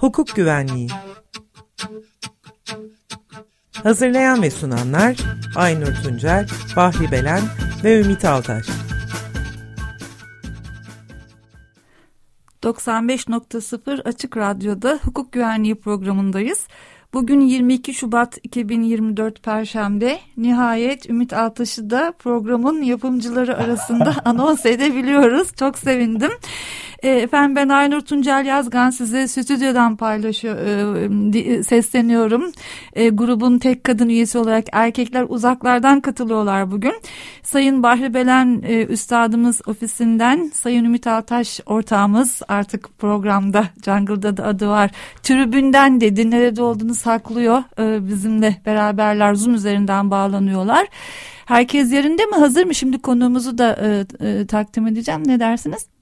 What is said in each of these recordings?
Hukuk Güvenliği Hazırlayan ve sunanlar Aynur Tuncel, Bahri Belen ve Ümit Altaş 95.0 Açık Radyo'da hukuk güvenliği programındayız. Bugün 22 Şubat 2024 Perşembe. Nihayet Ümit Altaş'ı da programın yapımcıları arasında anons edebiliyoruz. Çok sevindim. E, efendim ben Aynur Tuncel Yazgan size stüdyodan paylaşıyor, e, sesleniyorum. E, grubun tek kadın üyesi olarak erkekler uzaklardan katılıyorlar bugün. Sayın Bahri Belen e, Üstadımız ofisinden, Sayın Ümit Altaş ortağımız artık programda Jungle'da da adı var. Tribünden dedi nerede olduğunu saklıyor. Bizimle beraberler Zoom üzerinden bağlanıyorlar. Herkes yerinde mi? Hazır mı? Şimdi konuğumuzu da e, e, takdim edeceğim. Ne dersiniz?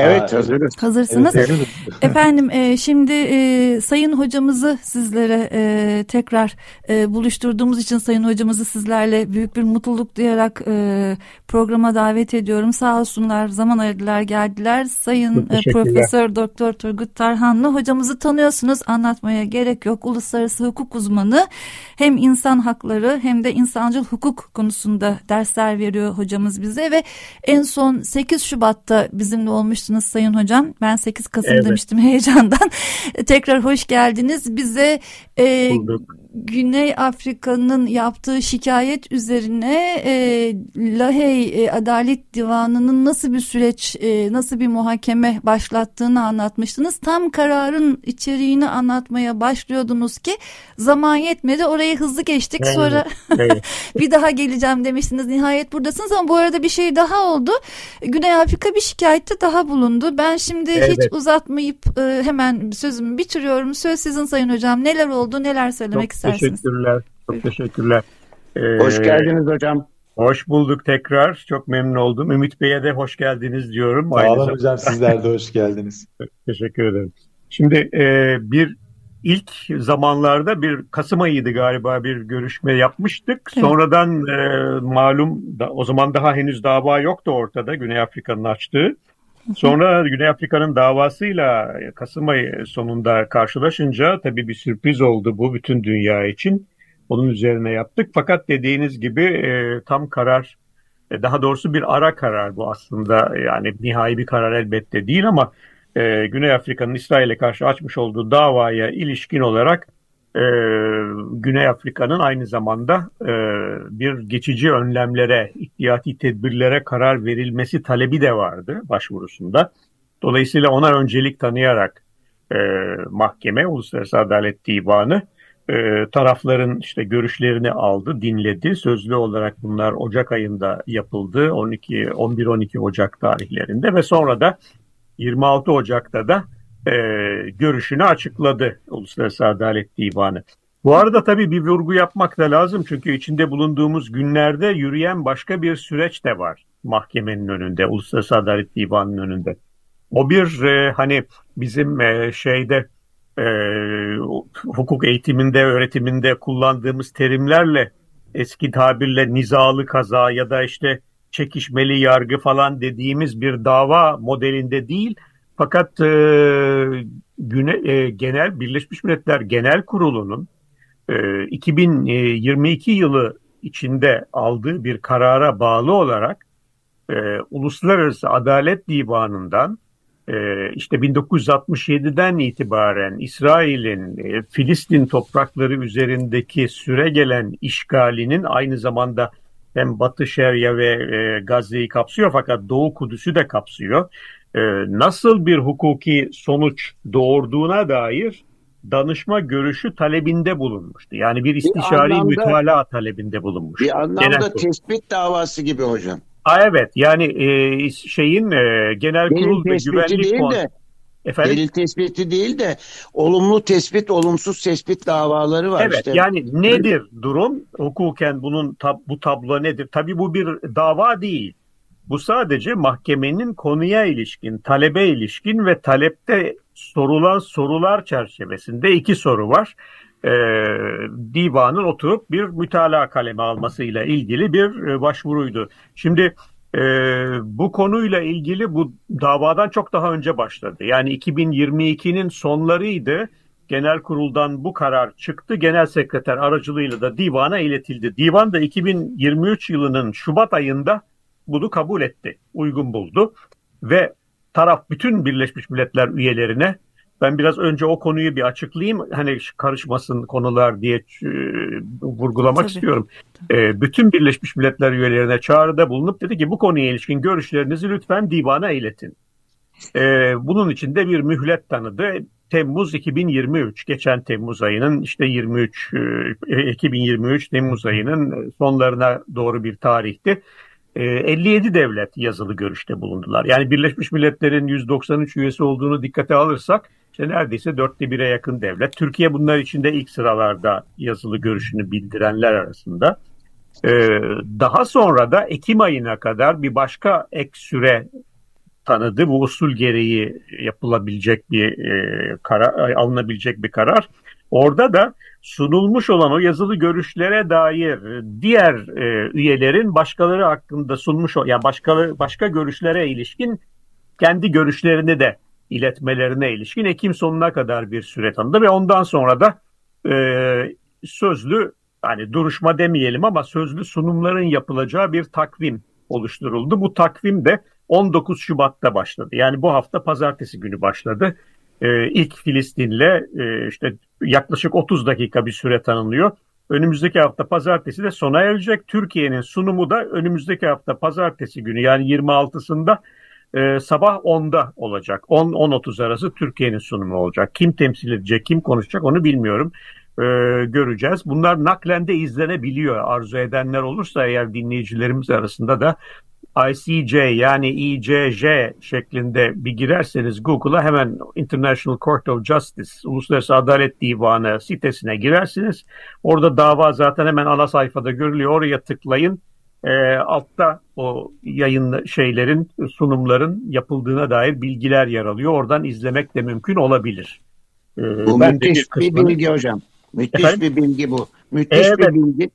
Evet hazırız. Hazırsınız. Evet, Efendim e, şimdi e, Sayın Hocamızı sizlere e, tekrar e, buluşturduğumuz için Sayın Hocamızı sizlerle büyük bir mutluluk duyarak e, programa davet ediyorum. Sağ olsunlar zaman ayırdılar geldiler. Sayın e, Profesör Doktor Turgut Tarhanlı hocamızı tanıyorsunuz anlatmaya gerek yok. Uluslararası hukuk uzmanı hem insan hakları hem de insancıl hukuk konusunda dersler veriyor hocamız bize ve en son 8 Şubat'ta bizimle olmuştu demiştiniz Sayın Hocam. Ben 8 Kasım evet. demiştim heyecandan. Tekrar hoş geldiniz. Bize e, Güney Afrika'nın yaptığı şikayet üzerine e, Lahey e, Adalet Divanı'nın nasıl bir süreç, e, nasıl bir muhakeme başlattığını anlatmıştınız. Tam kararın içeriğini anlatmaya başlıyordunuz ki zaman yetmedi. Orayı hızlı geçtik. Evet, Sonra evet. bir daha geleceğim demiştiniz. Nihayet buradasınız ama bu arada bir şey daha oldu. Güney Afrika bir şikayette daha bulundu. Ben şimdi evet. hiç uzatmayıp e, hemen sözümü bitiriyorum. Söz sizin Sayın Hocam. Neler oldu, neler söylemek Çok istersiniz? Teşekkürler. Çok teşekkürler. Ee, hoş geldiniz hocam. Hoş bulduk tekrar. Çok memnun oldum. Ümit Bey'e de hoş geldiniz diyorum. Sağ olun hocam sizler de hoş geldiniz. Teşekkür ederim. Şimdi e, bir ilk zamanlarda bir Kasım ayıydı galiba bir görüşme yapmıştık. Evet. Sonradan e, malum da, o zaman daha henüz dava yoktu ortada Güney Afrika'nın açtığı. Sonra Güney Afrika'nın davasıyla Kasım ayı sonunda karşılaşınca tabii bir sürpriz oldu bu bütün dünya için. Onun üzerine yaptık. Fakat dediğiniz gibi e, tam karar, e, daha doğrusu bir ara karar bu aslında. Yani nihai bir karar elbette değil ama e, Güney Afrika'nın İsrail'e karşı açmış olduğu davaya ilişkin olarak e, Güney Afrika'nın aynı zamanda e, bir geçici önlemlere, ihtiyati tedbirlere karar verilmesi talebi de vardı başvurusunda. Dolayısıyla ona öncelik tanıyarak e, mahkeme, Uluslararası Adalet Divanı e, tarafların işte görüşlerini aldı, dinledi. Sözlü olarak bunlar Ocak ayında yapıldı. 12 11-12 Ocak tarihlerinde ve sonra da 26 Ocak'ta da e, görüşünü açıkladı Uluslararası Adalet Divanı. Bu arada tabii bir vurgu yapmak da lazım çünkü içinde bulunduğumuz günlerde yürüyen başka bir süreç de var mahkemenin önünde, Uluslararası Adalet Divanı'nın önünde. O bir e, hani bizim e, şeyde e, hukuk eğitiminde, öğretiminde kullandığımız terimlerle eski tabirle nizalı kaza ya da işte çekişmeli yargı falan dediğimiz bir dava modelinde değil, fakat e, güne, e, genel Birleşmiş Milletler Genel Kurulu'nun e, 2022 yılı içinde aldığı bir karara bağlı olarak e, Uluslararası Adalet Divanı'ndan e, işte 1967'den itibaren İsrail'in e, Filistin toprakları üzerindeki süre gelen işgalinin aynı zamanda hem Batı Şeria ve e, Gazze'yi kapsıyor fakat Doğu Kudüs'ü de kapsıyor e, nasıl bir hukuki sonuç doğurduğuna dair danışma görüşü talebinde bulunmuştu. Yani bir istişari bir anlamda, mütalaa talebinde bulunmuş. Bir anlamda genel tespit davası gibi hocam. Ha, evet yani e, şeyin e, genel kurul ve güvenlik değil de, Efendim? Delil tespiti değil de olumlu tespit, olumsuz tespit davaları var. Evet işte. yani nedir durum? Hukuken bunun tab bu tablo nedir? Tabii bu bir dava değil. Bu sadece mahkemenin konuya ilişkin, talebe ilişkin ve talepte sorulan sorular çerçevesinde iki soru var. Ee, divanın oturup bir mütalaa kalemi almasıyla ilgili bir e, başvuruydu. Şimdi e, bu konuyla ilgili bu davadan çok daha önce başladı. Yani 2022'nin sonlarıydı. Genel kuruldan bu karar çıktı. Genel sekreter aracılığıyla da divana iletildi. Divan da 2023 yılının Şubat ayında bunu kabul etti, uygun buldu ve taraf bütün Birleşmiş Milletler üyelerine ben biraz önce o konuyu bir açıklayayım. Hani karışmasın konular diye e, vurgulamak Tabii. istiyorum. E, bütün Birleşmiş Milletler üyelerine çağrıda bulunup dedi ki bu konuya ilişkin görüşlerinizi lütfen divana iletin. E, bunun için de bir mühlet tanıdı. Temmuz 2023 geçen Temmuz ayının işte 23 e, 2023 Temmuz ayının sonlarına doğru bir tarihti. 57 ee, devlet yazılı görüşte bulundular. Yani Birleşmiş Milletler'in 193 üyesi olduğunu dikkate alırsak işte neredeyse dörtte bire yakın devlet. Türkiye bunlar içinde ilk sıralarda yazılı görüşünü bildirenler arasında. Ee, daha sonra da Ekim ayına kadar bir başka ek süre tanıdı. Bu usul gereği yapılabilecek bir e, karar, alınabilecek bir karar. Orada da sunulmuş olan o yazılı görüşlere dair diğer e, üyelerin başkaları hakkında sunmuş yani başka başka görüşlere ilişkin kendi görüşlerini de iletmelerine ilişkin Ekim sonuna kadar bir süre tanıdı ve ondan sonra da e, sözlü hani duruşma demeyelim ama sözlü sunumların yapılacağı bir takvim oluşturuldu. Bu takvim de 19 Şubat'ta başladı. Yani bu hafta pazartesi günü başladı. Ee, ilk Filistin'le e, işte yaklaşık 30 dakika bir süre tanınıyor. Önümüzdeki hafta pazartesi de sona erecek. Türkiye'nin sunumu da önümüzdeki hafta pazartesi günü yani 26'sında e, sabah 10'da olacak. 10-10.30 arası Türkiye'nin sunumu olacak. Kim temsil edecek, kim konuşacak onu bilmiyorum. E, göreceğiz. Bunlar naklen de izlenebiliyor. Arzu edenler olursa eğer dinleyicilerimiz arasında da ICJ yani ICJ şeklinde bir girerseniz Google'a hemen International Court of Justice Uluslararası Adalet Divanı sitesine girersiniz. Orada dava zaten hemen ana sayfada görülüyor. Oraya tıklayın. E, altta o yayın şeylerin, sunumların yapıldığına dair bilgiler yer alıyor. Oradan izlemek de mümkün olabilir. E, bu ben müthiş bir, kısmını... bilgi hocam. Müthiş Efendim? bir bilgi bu. Müthiş evet. bir bilgi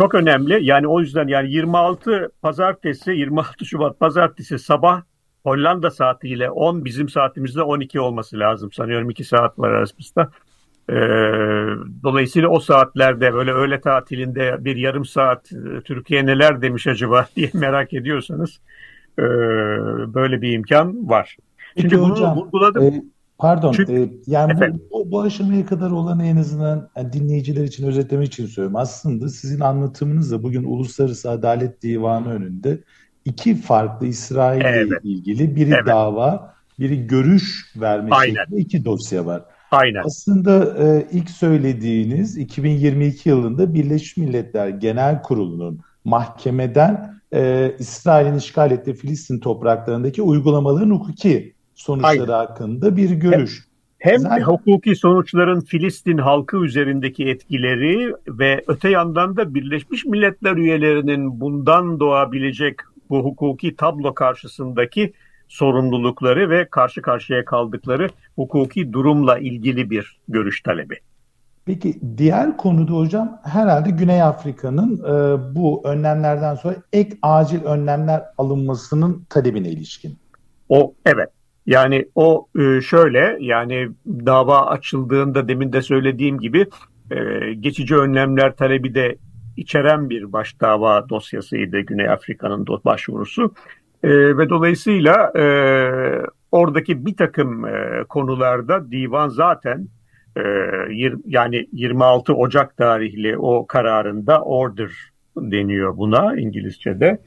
çok önemli. Yani o yüzden yani 26 pazartesi 26 Şubat pazartesi sabah Hollanda saatiyle 10 bizim saatimizde 12 olması lazım. Sanıyorum 2 saat var arasında. Ee, dolayısıyla o saatlerde böyle öğle tatilinde bir yarım saat e, Türkiye neler demiş acaba diye merak ediyorsanız e, böyle bir imkan var. Şimdi Peki bunu hocam, vurguladım. E, Pardon, Çünkü, e, yani bu, bu aşamaya kadar olan en azından yani dinleyiciler için özetlemek için söylüyorum. Aslında sizin anlatımınızla bugün Uluslararası Adalet Divanı önünde iki farklı İsrail ile evet. ilgili biri evet. dava, biri görüş verme Aynen. şeklinde iki dosya var. Aynen. Aslında e, ilk söylediğiniz 2022 yılında Birleşmiş Milletler Genel Kurulu'nun mahkemeden e, İsrail'in işgal ettiği Filistin topraklarındaki uygulamaların hukuki sonuçları Aynen. hakkında bir görüş. Hem, hem Zaten... hukuki sonuçların Filistin halkı üzerindeki etkileri ve öte yandan da Birleşmiş Milletler üyelerinin bundan doğabilecek bu hukuki tablo karşısındaki sorumlulukları ve karşı karşıya kaldıkları hukuki durumla ilgili bir görüş talebi. Peki diğer konuda hocam herhalde Güney Afrika'nın e, bu önlemlerden sonra ek acil önlemler alınmasının talebine ilişkin. O evet yani o e, şöyle yani dava açıldığında demin de söylediğim gibi e, geçici önlemler talebi de içeren bir baş dava dosyasıydı Güney Afrika'nın başvurusu. E, ve dolayısıyla oradaki bir takım konularda divan zaten yani 26 Ocak tarihli o kararında order deniyor buna İngilizce'de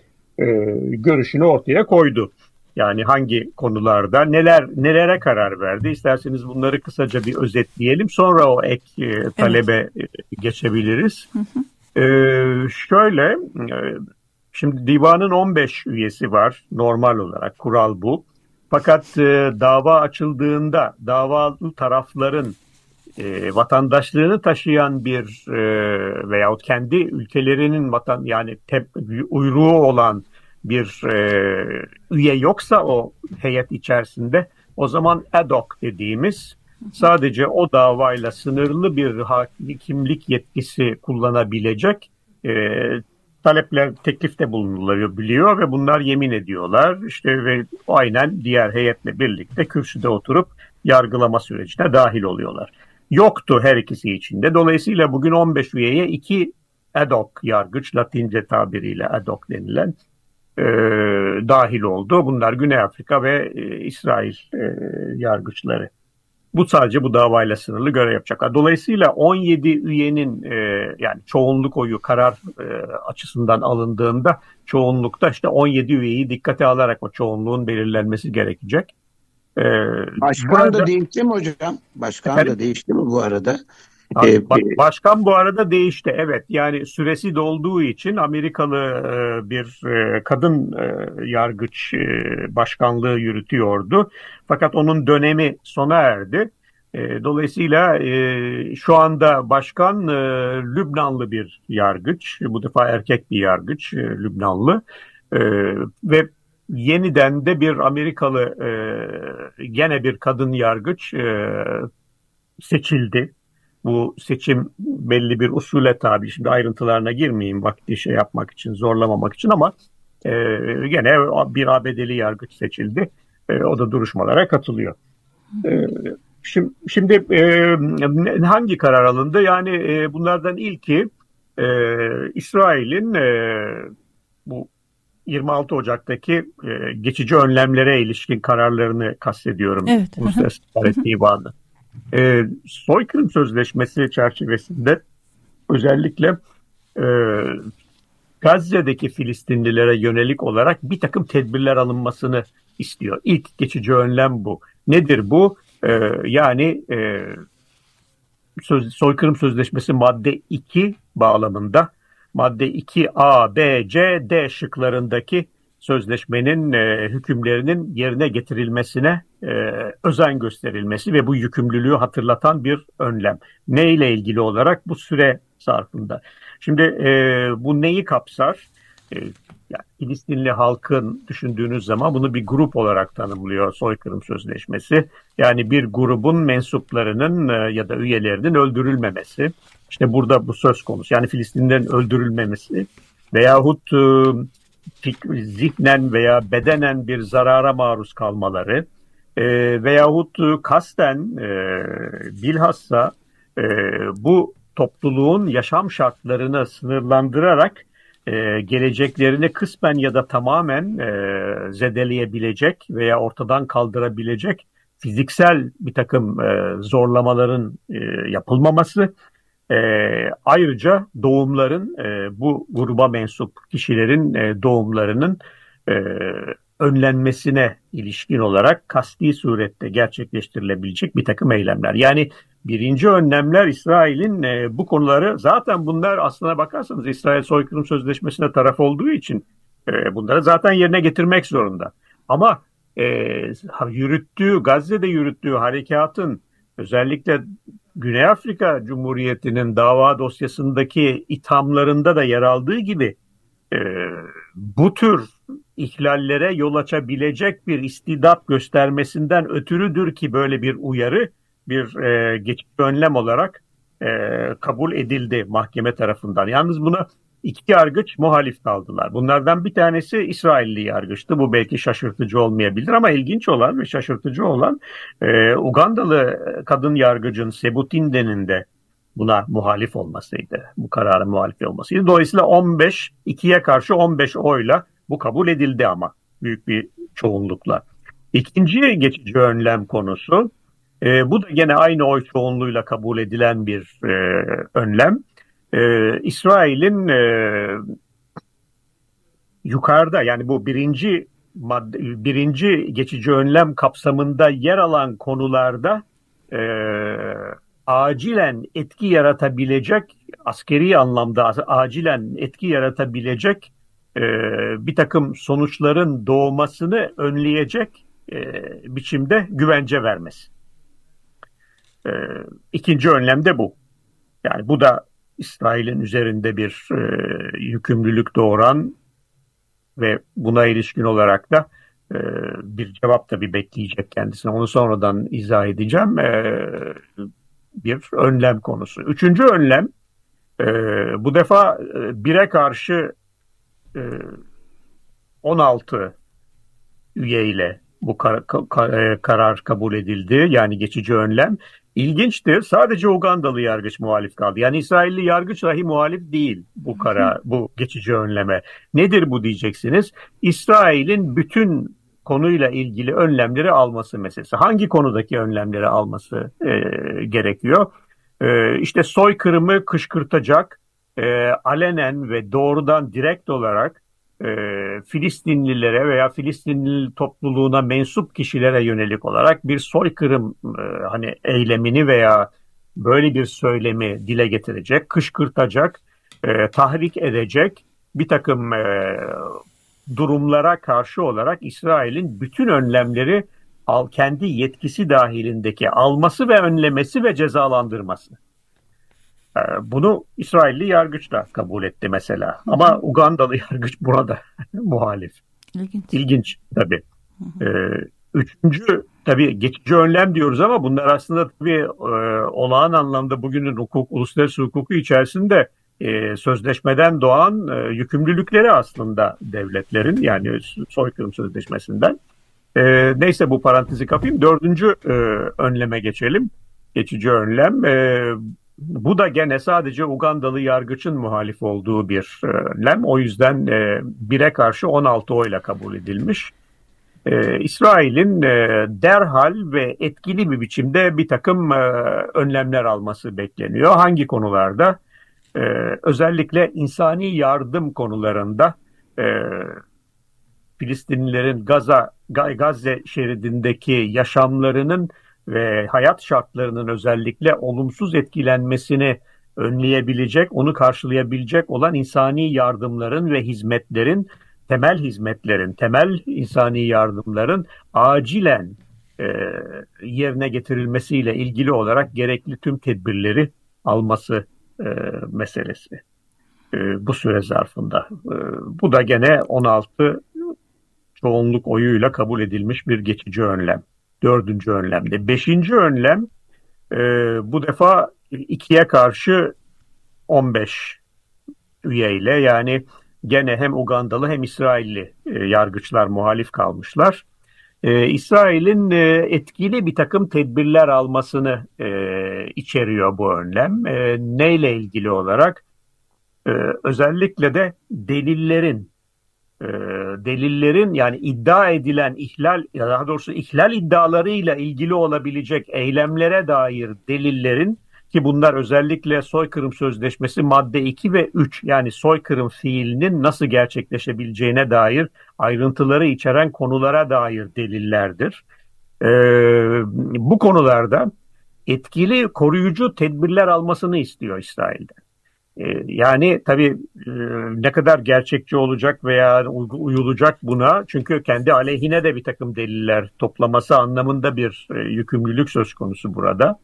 görüşünü ortaya koydu. Yani hangi konularda neler nelere karar verdi? İsterseniz bunları kısaca bir özetleyelim. Sonra o ek e, talebe evet. geçebiliriz. Hı hı. Ee, şöyle e, şimdi divanın 15 üyesi var normal olarak kural bu. Fakat e, dava açıldığında davalı tarafların e, vatandaşlığını taşıyan bir e, veyahut kendi ülkelerinin vatan yani tep, uyruğu olan bir e, üye yoksa o heyet içerisinde o zaman ad hoc dediğimiz sadece o davayla sınırlı bir hakimlik yetkisi kullanabilecek e, talepler, teklifte bulunulabiliyor ve bunlar yemin ediyorlar. İşte ve aynen diğer heyetle birlikte kürsüde oturup yargılama sürecine dahil oluyorlar. Yoktu her ikisi içinde. Dolayısıyla bugün 15 üyeye iki ad hoc yargıç, Latince tabiriyle ad hoc denilen e, dahil oldu. Bunlar Güney Afrika ve e, İsrail e, yargıçları. Bu sadece bu davayla sınırlı görev yapacaklar. Dolayısıyla 17 üyenin e, yani çoğunluk oyu karar e, açısından alındığında çoğunlukta işte 17 üyeyi dikkate alarak o çoğunluğun belirlenmesi gerekecek. E, Başkan arada, da değişti mi hocam? Başkan efendim? da değişti mi bu arada? Ee, başkan bu arada değişti. Evet yani süresi dolduğu için Amerikalı e, bir e, kadın e, yargıç başkanlığı yürütüyordu. Fakat onun dönemi sona erdi. Dolayısıyla şu anda başkan Lübnanlı bir yargıç. Bu defa erkek bir yargıç Lübnanlı. Ve yeniden de bir Amerikalı gene bir kadın yargıç seçildi bu seçim belli bir usule tabi. Şimdi ayrıntılarına girmeyeyim vakti şey yapmak için, zorlamamak için ama e, gene bir ABD'li yargıç seçildi. E, o da duruşmalara katılıyor. E, şimdi şimdi e, hangi karar alındı? Yani e, bunlardan ilki e, İsrail'in e, bu 26 Ocak'taki e, geçici önlemlere ilişkin kararlarını kastediyorum. Evet. Uluslararası Ticaret Divanı e, soykırım sözleşmesi çerçevesinde özellikle e, Gazze'deki Filistinlilere yönelik olarak bir takım tedbirler alınmasını istiyor. İlk geçici önlem bu. Nedir bu? E, yani e, söz, soykırım sözleşmesi madde 2 bağlamında madde 2 A, B, C, D şıklarındaki sözleşmenin e, hükümlerinin yerine getirilmesine e, özen gösterilmesi ve bu yükümlülüğü hatırlatan bir önlem. Ne ile ilgili olarak bu süre zarfında. Şimdi e, bu neyi kapsar? E, yani Filistinli halkın düşündüğünüz zaman bunu bir grup olarak tanımlıyor soykırım sözleşmesi. Yani bir grubun mensuplarının e, ya da üyelerinin öldürülmemesi. İşte burada bu söz konusu. Yani Filistinlerin öldürülmemesi veyahut e, zihnen veya bedenen bir zarara maruz kalmaları e, veyahut kasten e, bilhassa e, bu topluluğun yaşam şartlarını sınırlandırarak e, geleceklerini kısmen ya da tamamen e, zedeleyebilecek veya ortadan kaldırabilecek fiziksel bir takım e, zorlamaların e, yapılmaması e, ayrıca doğumların e, bu gruba mensup kişilerin e, doğumlarının e, önlenmesine ilişkin olarak kasti surette gerçekleştirilebilecek bir takım eylemler. Yani birinci önlemler İsrail'in e, bu konuları zaten bunlar aslına bakarsanız İsrail soykırım sözleşmesine taraf olduğu için e, bunları zaten yerine getirmek zorunda. Ama e, yürüttüğü Gazze'de yürüttüğü harekatın özellikle Güney Afrika Cumhuriyeti'nin dava dosyasındaki ithamlarında da yer aldığı gibi e, bu tür ihlallere yol açabilecek bir istidat göstermesinden ötürüdür ki böyle bir uyarı bir e, geçici önlem olarak e, kabul edildi mahkeme tarafından. Yalnız buna iki yargıç muhalif kaldılar. Bunlardan bir tanesi İsrailli yargıçtı. Bu belki şaşırtıcı olmayabilir ama ilginç olan ve şaşırtıcı olan e, Ugandalı kadın yargıcın Sebutinde'nin de buna muhalif olmasıydı. Bu kararın muhalif olmasıydı. Dolayısıyla 15, 2'ye karşı 15 oyla bu kabul edildi ama büyük bir çoğunlukla. İkinci geçici önlem konusu, e, bu da gene aynı oy çoğunluğuyla kabul edilen bir e, önlem e, İsrail'in e, yukarıda yani bu birinci madde, birinci geçici önlem kapsamında yer alan konularda e, acilen etki yaratabilecek askeri anlamda acilen etki yaratabilecek e, bir takım sonuçların doğmasını önleyecek e, biçimde güvence vermesi. E, ikinci önlem de bu. Yani bu da İsrail'in üzerinde bir e, yükümlülük doğuran ve buna ilişkin olarak da e, bir cevap da bir bekleyecek kendisine. Onu sonradan izah edeceğim. E, bir önlem konusu. Üçüncü önlem e, bu defa e, bire karşı 16 üyeyle bu kar, kar, e, karar kabul edildi. Yani geçici önlem. İlginçtir. Sadece Ugandalı yargıç muhalif kaldı. Yani İsrailli yargıç dahi muhalif değil bu karar, bu geçici önleme. Nedir bu diyeceksiniz? İsrail'in bütün konuyla ilgili önlemleri alması meselesi. Hangi konudaki önlemleri alması e, gerekiyor? E, işte soykırımı kışkırtacak, e, alenen ve doğrudan direkt olarak e, Filistinlilere veya Filistinli topluluğuna mensup kişilere yönelik olarak bir soykırım e, hani eylemini veya böyle bir söylemi dile getirecek, kışkırtacak, e, tahrik edecek bir takım e, durumlara karşı olarak İsrail'in bütün önlemleri al kendi yetkisi dahilindeki alması ve önlemesi ve cezalandırması. Ee, bunu İsrailli yargıç da kabul etti mesela. Ama Ugandalı yargıç burada muhalif. İlginç. İlginç tabii. Ee, üçüncü tabii geçici önlem diyoruz ama bunlar aslında tabii e, olağan anlamda bugünün hukuk, uluslararası hukuku içerisinde e, sözleşmeden doğan e, yükümlülükleri aslında devletlerin yani soykırım sözleşmesinden. E, neyse bu parantezi kapayım. Dördüncü e, önleme geçelim. Geçici önlem. E, bu da gene sadece Ugandalı yargıçın muhalif olduğu bir önlem. O yüzden e, 1'e karşı 16 oyla kabul edilmiş. E, İsrail'in e, derhal ve etkili bir biçimde bir takım e, önlemler alması bekleniyor. Hangi konularda? E, özellikle insani yardım konularında e, Filistinlilerin Gaza Gazze şeridindeki yaşamlarının ve hayat şartlarının özellikle olumsuz etkilenmesini önleyebilecek, onu karşılayabilecek olan insani yardımların ve hizmetlerin, temel hizmetlerin, temel insani yardımların acilen e, yerine getirilmesiyle ilgili olarak gerekli tüm tedbirleri alması e, meselesi e, bu süre zarfında. E, bu da gene 16 çoğunluk oyuyla kabul edilmiş bir geçici önlem dördüncü önlemde. Beşinci önlem e, bu defa ikiye karşı 15 üyeyle yani gene hem Ugandalı hem İsrailli e, yargıçlar muhalif kalmışlar. E, İsrail'in e, etkili bir takım tedbirler almasını e, içeriyor bu önlem. E, neyle ilgili olarak? E, özellikle de delillerin e, delillerin yani iddia edilen ihlal ya daha doğrusu ihlal iddialarıyla ilgili olabilecek eylemlere dair delillerin ki bunlar özellikle soykırım sözleşmesi madde 2 ve 3 yani soykırım fiilinin nasıl gerçekleşebileceğine dair ayrıntıları içeren konulara dair delillerdir. Ee, bu konularda etkili koruyucu tedbirler almasını istiyor İsrail'den. Ee, yani tabii e, ne kadar gerçekçi olacak veya uyulacak buna çünkü kendi aleyhine de bir takım deliller toplaması anlamında bir e, yükümlülük söz konusu burada.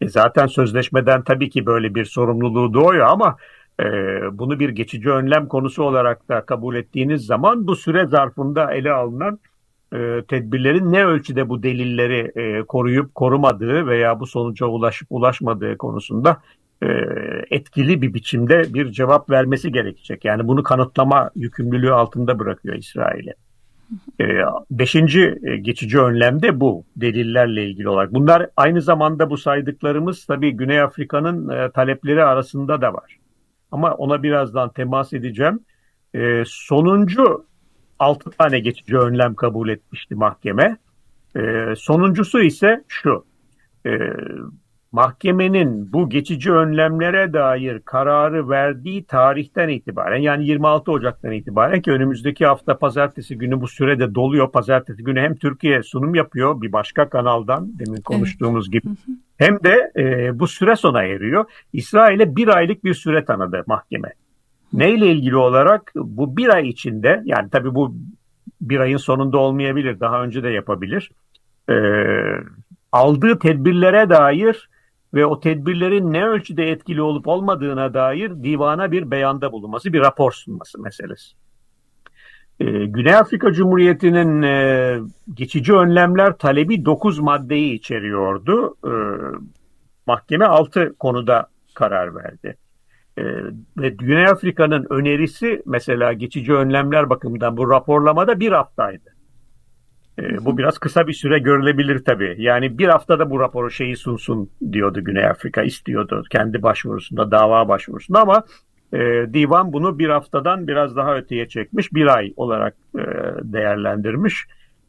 E zaten sözleşmeden tabii ki böyle bir sorumluluğu doğuyor ama e, bunu bir geçici önlem konusu olarak da kabul ettiğiniz zaman bu süre zarfında ele alınan e, tedbirlerin ne ölçüde bu delilleri e, koruyup korumadığı veya bu sonuca ulaşıp ulaşmadığı konusunda etkili bir biçimde bir cevap vermesi gerekecek. Yani bunu kanıtlama yükümlülüğü altında bırakıyor İsrail'e. E, beşinci e, geçici önlemde bu delillerle ilgili olarak. Bunlar aynı zamanda bu saydıklarımız tabii Güney Afrika'nın talepleri arasında da var. Ama ona birazdan temas edeceğim. Sonuncu altı tane geçici önlem kabul etmişti mahkeme. Sonuncusu ise şu mahkemenin bu geçici önlemlere dair kararı verdiği tarihten itibaren yani 26 Ocak'tan itibaren ki önümüzdeki hafta pazartesi günü bu sürede doluyor. Pazartesi günü hem Türkiye sunum yapıyor bir başka kanaldan demin konuştuğumuz evet. gibi hem de e, bu süre sona eriyor. İsrail'e bir aylık bir süre tanıdı mahkeme. Neyle ilgili olarak bu bir ay içinde yani tabii bu bir ayın sonunda olmayabilir daha önce de yapabilir. E, aldığı tedbirlere dair ve o tedbirlerin ne ölçüde etkili olup olmadığına dair divana bir beyanda bulunması, bir rapor sunması meselesi. Ee, Güney Afrika Cumhuriyeti'nin e, geçici önlemler talebi 9 maddeyi içeriyordu. Ee, mahkeme 6 konuda karar verdi. E, ve Güney Afrika'nın önerisi mesela geçici önlemler bakımından bu raporlamada bir haftaydı. E, bu biraz kısa bir süre görülebilir tabii. Yani bir haftada bu raporu şeyi sunsun diyordu Güney Afrika istiyordu kendi başvurusunda dava başvurusunda ama e, divan bunu bir haftadan biraz daha öteye çekmiş bir ay olarak e, değerlendirmiş.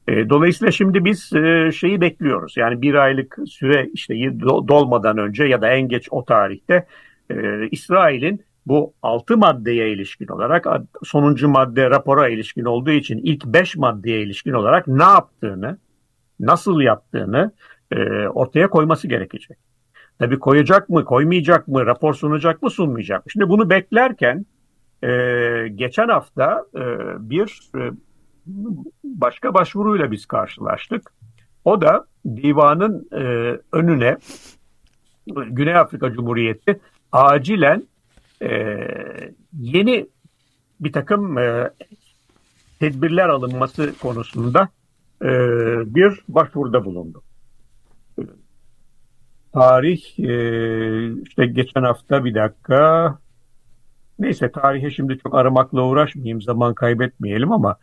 E, dolayısıyla şimdi biz e, şeyi bekliyoruz. Yani bir aylık süre işte dolmadan önce ya da en geç o tarihte e, İsrail'in bu altı maddeye ilişkin olarak sonuncu madde rapora ilişkin olduğu için ilk beş maddeye ilişkin olarak ne yaptığını, nasıl yaptığını ortaya koyması gerekecek. Tabii koyacak mı, koymayacak mı, rapor sunacak mı, sunmayacak mı? Şimdi bunu beklerken geçen hafta bir başka başvuruyla biz karşılaştık. O da divanın e, önüne Güney Afrika Cumhuriyeti acilen e, yeni bir takım e, tedbirler alınması konusunda e, bir başvuruda bulundu. Tarih e, işte geçen hafta bir dakika neyse tarihe şimdi çok aramakla uğraşmayayım zaman kaybetmeyelim ama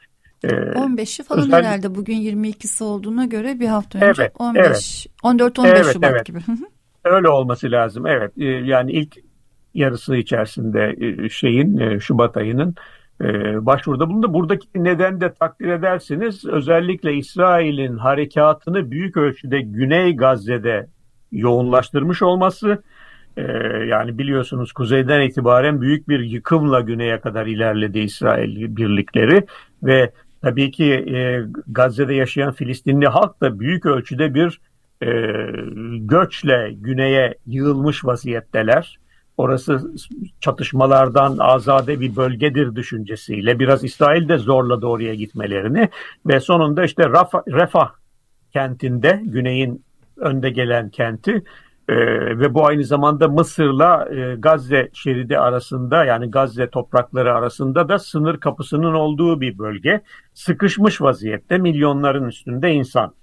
15'i ee, falan özel... herhalde bugün 22'si olduğuna göre bir hafta önce evet, 15 evet. 14 15 evet, Şubat evet. gibi. Öyle olması lazım. Evet. Ee, yani ilk yarısı içerisinde e, şeyin e, Şubat ayının e, başvuruda bulundu. Buradaki neden de takdir edersiniz. Özellikle İsrail'in harekatını büyük ölçüde Güney Gazze'de yoğunlaştırmış olması yani biliyorsunuz kuzeyden itibaren büyük bir yıkımla güneye kadar ilerledi İsrail birlikleri ve Tabii ki Gazze'de yaşayan Filistinli halk da büyük ölçüde bir göçle güneye yığılmış vaziyetteler. Orası çatışmalardan azade bir bölgedir düşüncesiyle biraz İsrail de zorladı oraya gitmelerini ve sonunda işte Rafa, Refah kentinde güneyin önde gelen kenti e, ve bu aynı zamanda Mısır'la e, Gazze şeridi arasında yani Gazze toprakları arasında da sınır kapısının olduğu bir bölge. Sıkışmış vaziyette milyonların üstünde insan.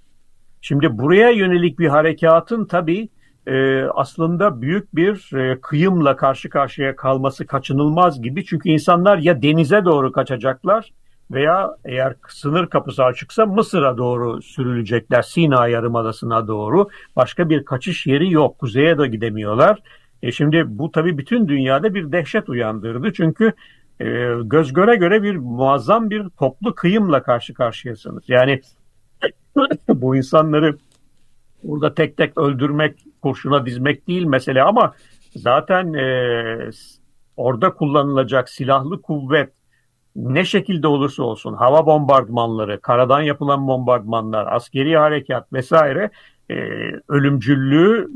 Şimdi buraya yönelik bir harekatın tabii e, aslında büyük bir e, kıyımla karşı karşıya kalması kaçınılmaz gibi. Çünkü insanlar ya denize doğru kaçacaklar veya eğer sınır kapısı açıksa Mısır'a doğru sürülecekler. Sina Yarımadası'na doğru. Başka bir kaçış yeri yok. Kuzeye de gidemiyorlar. E şimdi bu tabii bütün dünyada bir dehşet uyandırdı. Çünkü e, göz göre göre bir muazzam bir toplu kıyımla karşı karşıyasınız. Yani bu insanları burada tek tek öldürmek, kurşuna dizmek değil mesele ama zaten e, orada kullanılacak silahlı kuvvet ne şekilde olursa olsun hava bombardmanları, karadan yapılan bombardmanlar, askeri harekat vesaire e, ölümcüllüğü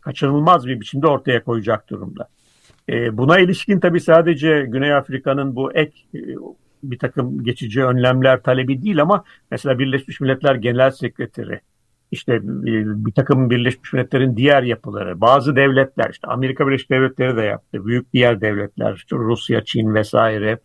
kaçınılmaz bir biçimde ortaya koyacak durumda. E, buna ilişkin tabii sadece Güney Afrika'nın bu ek e, bir takım geçici önlemler talebi değil ama mesela Birleşmiş Milletler Genel Sekreteri, işte e, bir takım Birleşmiş Milletler'in diğer yapıları, bazı devletler, işte Amerika Birleşik Devletleri de yaptı, büyük diğer devletler, işte Rusya, Çin vesaire,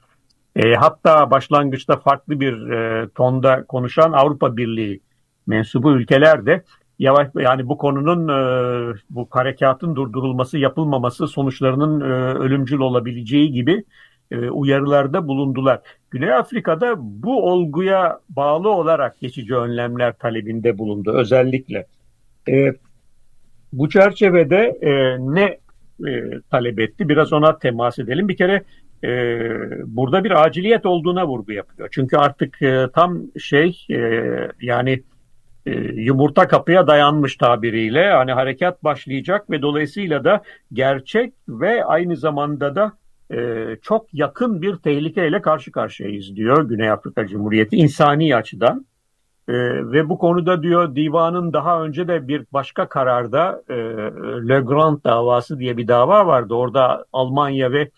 e, hatta başlangıçta farklı bir e, tonda konuşan Avrupa Birliği mensubu ülkeler de yavaş yani bu konunun e, bu harekatın durdurulması yapılmaması sonuçlarının e, ölümcül olabileceği gibi e, uyarılarda bulundular. Güney Afrika'da bu olguya bağlı olarak geçici önlemler talebinde bulundu özellikle. E, bu çerçevede e, ne e, talep etti? Biraz ona temas edelim. Bir kere e, burada bir aciliyet olduğuna vurgu yapıyor. Çünkü artık e, tam şey e, yani e, yumurta kapıya dayanmış tabiriyle hani harekat başlayacak ve dolayısıyla da gerçek ve aynı zamanda da e, çok yakın bir tehlikeyle karşı karşıyayız diyor Güney Afrika Cumhuriyeti insani açıdan. E, ve bu konuda diyor divanın daha önce de bir başka kararda e, Le Grand davası diye bir dava vardı. Orada Almanya ve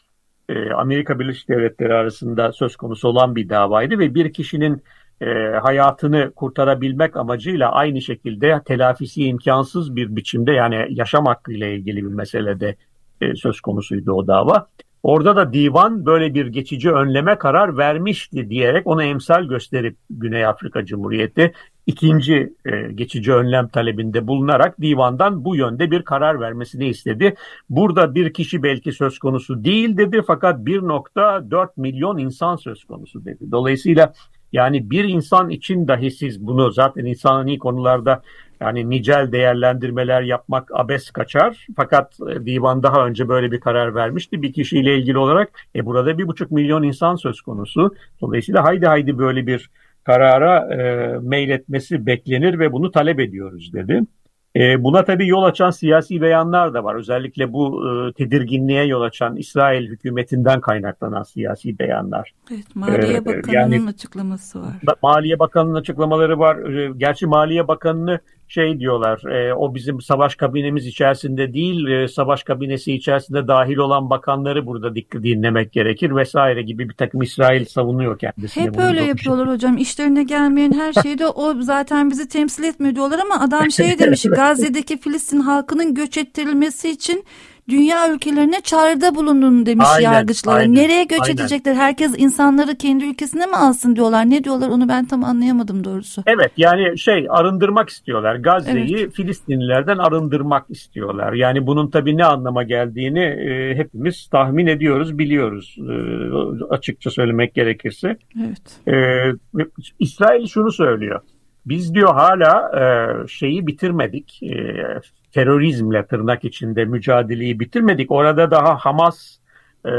e, Amerika Birleşik Devletleri arasında söz konusu olan bir davaydı ve bir kişinin e, hayatını kurtarabilmek amacıyla aynı şekilde telafisi imkansız bir biçimde yani yaşam hakkı ile ilgili bir meselede e, söz konusuydu o dava. Orada da divan böyle bir geçici önleme karar vermişti diyerek ona emsal gösterip Güney Afrika Cumhuriyeti ikinci e, geçici önlem talebinde bulunarak divandan bu yönde bir karar vermesini istedi. Burada bir kişi belki söz konusu değil dedi fakat 1.4 milyon insan söz konusu dedi. Dolayısıyla yani bir insan için dahi siz bunu zaten insani konularda yani nicel değerlendirmeler yapmak abes kaçar. Fakat e, divan daha önce böyle bir karar vermişti bir kişiyle ilgili olarak. E burada bir buçuk milyon insan söz konusu. Dolayısıyla haydi haydi böyle bir karara e, meyletmesi beklenir ve bunu talep ediyoruz dedi. E, buna tabii yol açan siyasi beyanlar da var. Özellikle bu e, tedirginliğe yol açan İsrail hükümetinden kaynaklanan siyasi beyanlar. Evet, Maliye e, Bakanı'nın yani, açıklaması var. Maliye Bakanı'nın açıklamaları var. E, gerçi Maliye Bakanı'nı şey diyorlar e, o bizim savaş kabinemiz içerisinde değil e, savaş kabinesi içerisinde dahil olan bakanları burada dikkat dinlemek gerekir vesaire gibi bir takım İsrail savunuyor kendisini. Hep öyle yapıyorlar hocam işlerine gelmeyen her şeyde o zaten bizi temsil etmiyor diyorlar ama adam şey demiş Gazze'deki Filistin halkının göç ettirilmesi için dünya ülkelerine çağrıda bulundun demiş aynen, yargıçlar. Aynen, Nereye göç aynen. edecekler? Herkes insanları kendi ülkesine mi alsın diyorlar. Ne diyorlar onu ben tam anlayamadım doğrusu. Evet yani şey arındırmak istiyorlar. Gazze'yi evet. Filistinlilerden arındırmak istiyorlar. Yani bunun tabii ne anlama geldiğini e, hepimiz tahmin ediyoruz, biliyoruz e, açıkça söylemek gerekirse. Evet. E, İsrail şunu söylüyor. Biz diyor hala e, şeyi bitirmedik. E, terörizmle tırnak içinde mücadeleyi bitirmedik. Orada daha Hamas e,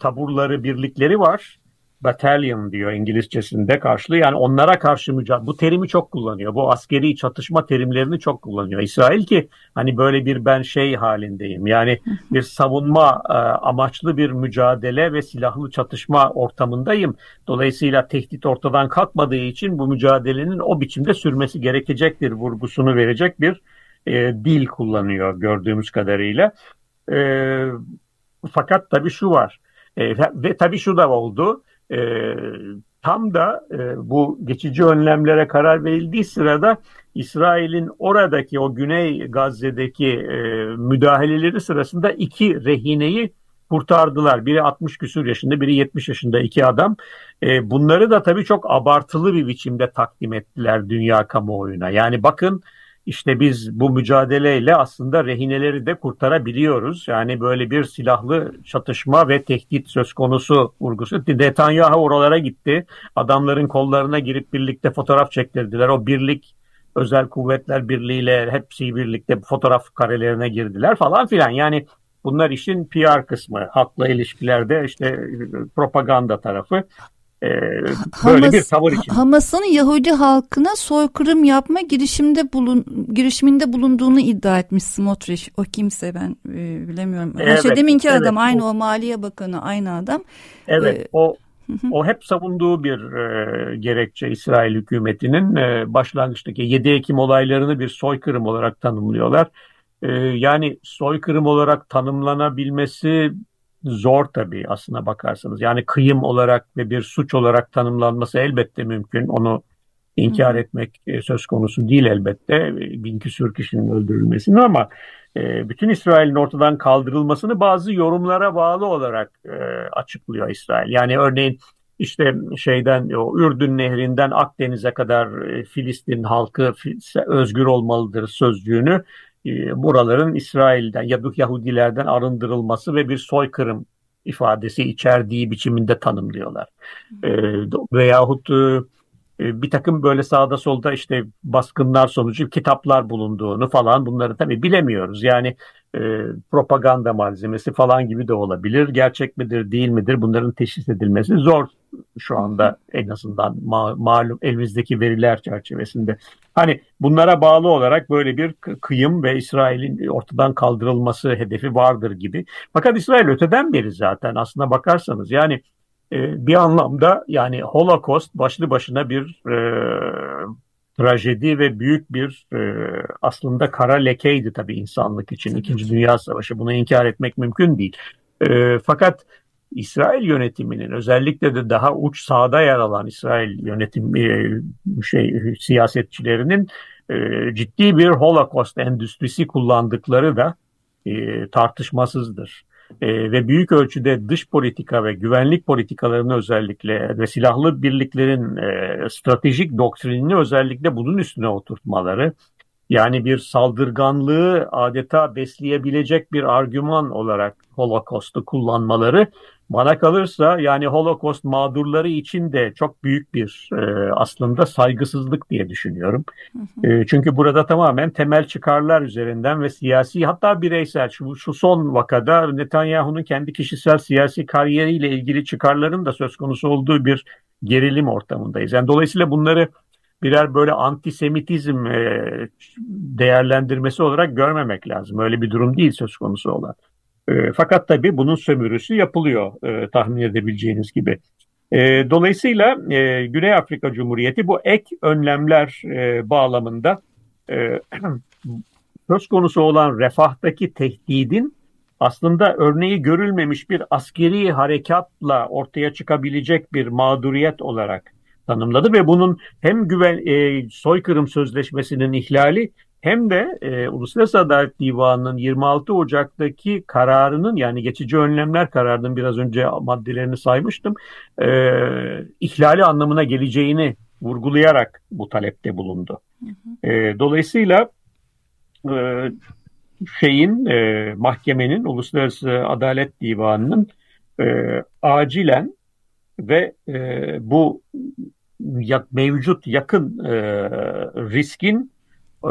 taburları, birlikleri var. Battalion diyor İngilizcesinde karşılığı. Yani onlara karşı mücadele. Bu terimi çok kullanıyor. Bu askeri çatışma terimlerini çok kullanıyor. İsrail ki hani böyle bir ben şey halindeyim. Yani bir savunma e, amaçlı bir mücadele ve silahlı çatışma ortamındayım. Dolayısıyla tehdit ortadan kalkmadığı için bu mücadelenin o biçimde sürmesi gerekecektir vurgusunu verecek bir e, dil kullanıyor gördüğümüz kadarıyla. E, fakat tabii şu var. E, ve tabii şu da oldu. E, tam da e, bu geçici önlemlere karar verildiği sırada İsrail'in oradaki o Güney Gazze'deki e, müdahaleleri sırasında iki rehineyi kurtardılar. Biri 60 küsur yaşında, biri 70 yaşında iki adam. E, bunları da tabii çok abartılı bir biçimde takdim ettiler dünya kamuoyuna. Yani bakın işte biz bu mücadeleyle aslında rehineleri de kurtarabiliyoruz. Yani böyle bir silahlı çatışma ve tehdit söz konusu vurgusu. Netanyahu oralara gitti. Adamların kollarına girip birlikte fotoğraf çektirdiler. O birlik özel kuvvetler birliğiyle hepsi birlikte fotoğraf karelerine girdiler falan filan. Yani bunlar işin PR kısmı. Halkla ilişkilerde işte propaganda tarafı e, böyle Hamas, bir tavır için. Hamas'ın Yahudi halkına soykırım yapma girişimde bulun girişiminde bulunduğunu iddia etmiş Smotrich. O kimse ben e, bilemiyorum. Evet, şey, deminki evet, adam aynı o, o Maliye Bakanı aynı adam. Evet ee, o o hep savunduğu bir e, gerekçe İsrail hükümetinin e, başlangıçtaki 7 Ekim olaylarını bir soykırım olarak tanımlıyorlar. E, yani soykırım olarak tanımlanabilmesi zor tabii aslına bakarsanız. Yani kıyım olarak ve bir suç olarak tanımlanması elbette mümkün. Onu inkar etmek e, söz konusu değil elbette. Bin küsur kişinin öldürülmesini ama e, bütün İsrail'in ortadan kaldırılmasını bazı yorumlara bağlı olarak e, açıklıyor İsrail. Yani örneğin işte şeyden o Ürdün Nehri'nden Akdeniz'e kadar Filistin halkı özgür olmalıdır sözcüğünü e, buraların İsrail'den ya da Yahudilerden arındırılması ve bir soykırım ifadesi içerdiği biçiminde tanımlıyorlar. E, veyahut e, bir takım böyle sağda solda işte baskınlar sonucu kitaplar bulunduğunu falan bunları tabii bilemiyoruz. Yani e, propaganda malzemesi falan gibi de olabilir. Gerçek midir değil midir bunların teşhis edilmesi zor şu anda en azından ma- malum elimizdeki veriler çerçevesinde. Hani bunlara bağlı olarak böyle bir kıyım ve İsrail'in ortadan kaldırılması hedefi vardır gibi. Fakat İsrail öteden beri zaten aslına bakarsanız yani e, bir anlamda yani Holocaust başlı başına bir e, trajedi ve büyük bir e, aslında kara lekeydi tabii insanlık için. İkinci Dünya Savaşı bunu inkar etmek mümkün değil. E, fakat İsrail yönetiminin özellikle de daha uç sağda yer alan İsrail yönetim e, şey siyasetçilerinin e, ciddi bir Holocaust endüstrisi kullandıkları da e, tartışmasızdır. E, ve büyük ölçüde dış politika ve güvenlik politikalarını özellikle ve silahlı birliklerin e, stratejik doktrinini özellikle bunun üstüne oturtmaları, yani bir saldırganlığı adeta besleyebilecek bir argüman olarak Holocaust'u kullanmaları bana kalırsa yani Holocaust mağdurları için de çok büyük bir e, aslında saygısızlık diye düşünüyorum. Hı hı. E, çünkü burada tamamen temel çıkarlar üzerinden ve siyasi hatta bireysel şu, şu son vakada Netanyahu'nun kendi kişisel siyasi kariyeriyle ilgili çıkarların da söz konusu olduğu bir gerilim ortamındayız. Yani dolayısıyla bunları birer böyle antisemitizm e, değerlendirmesi olarak görmemek lazım. Öyle bir durum değil söz konusu olan. E, fakat tabii bunun sömürüsü yapılıyor e, tahmin edebileceğiniz gibi. E, dolayısıyla e, Güney Afrika Cumhuriyeti bu ek önlemler e, bağlamında e, söz konusu olan refahtaki tehdidin aslında örneği görülmemiş bir askeri harekatla ortaya çıkabilecek bir mağduriyet olarak tanımladı ve bunun hem güven e, soykırım sözleşmesinin ihlali hem de e, Uluslararası Adalet Divanı'nın 26 Ocak'taki kararının yani geçici önlemler kararının biraz önce maddelerini saymıştım e, ihlali anlamına geleceğini vurgulayarak bu talepte bulundu. E, dolayısıyla e, şeyin e, mahkemenin Uluslararası Adalet Divanı'nın e, acilen ve e, bu ya, mevcut yakın e, riskin e,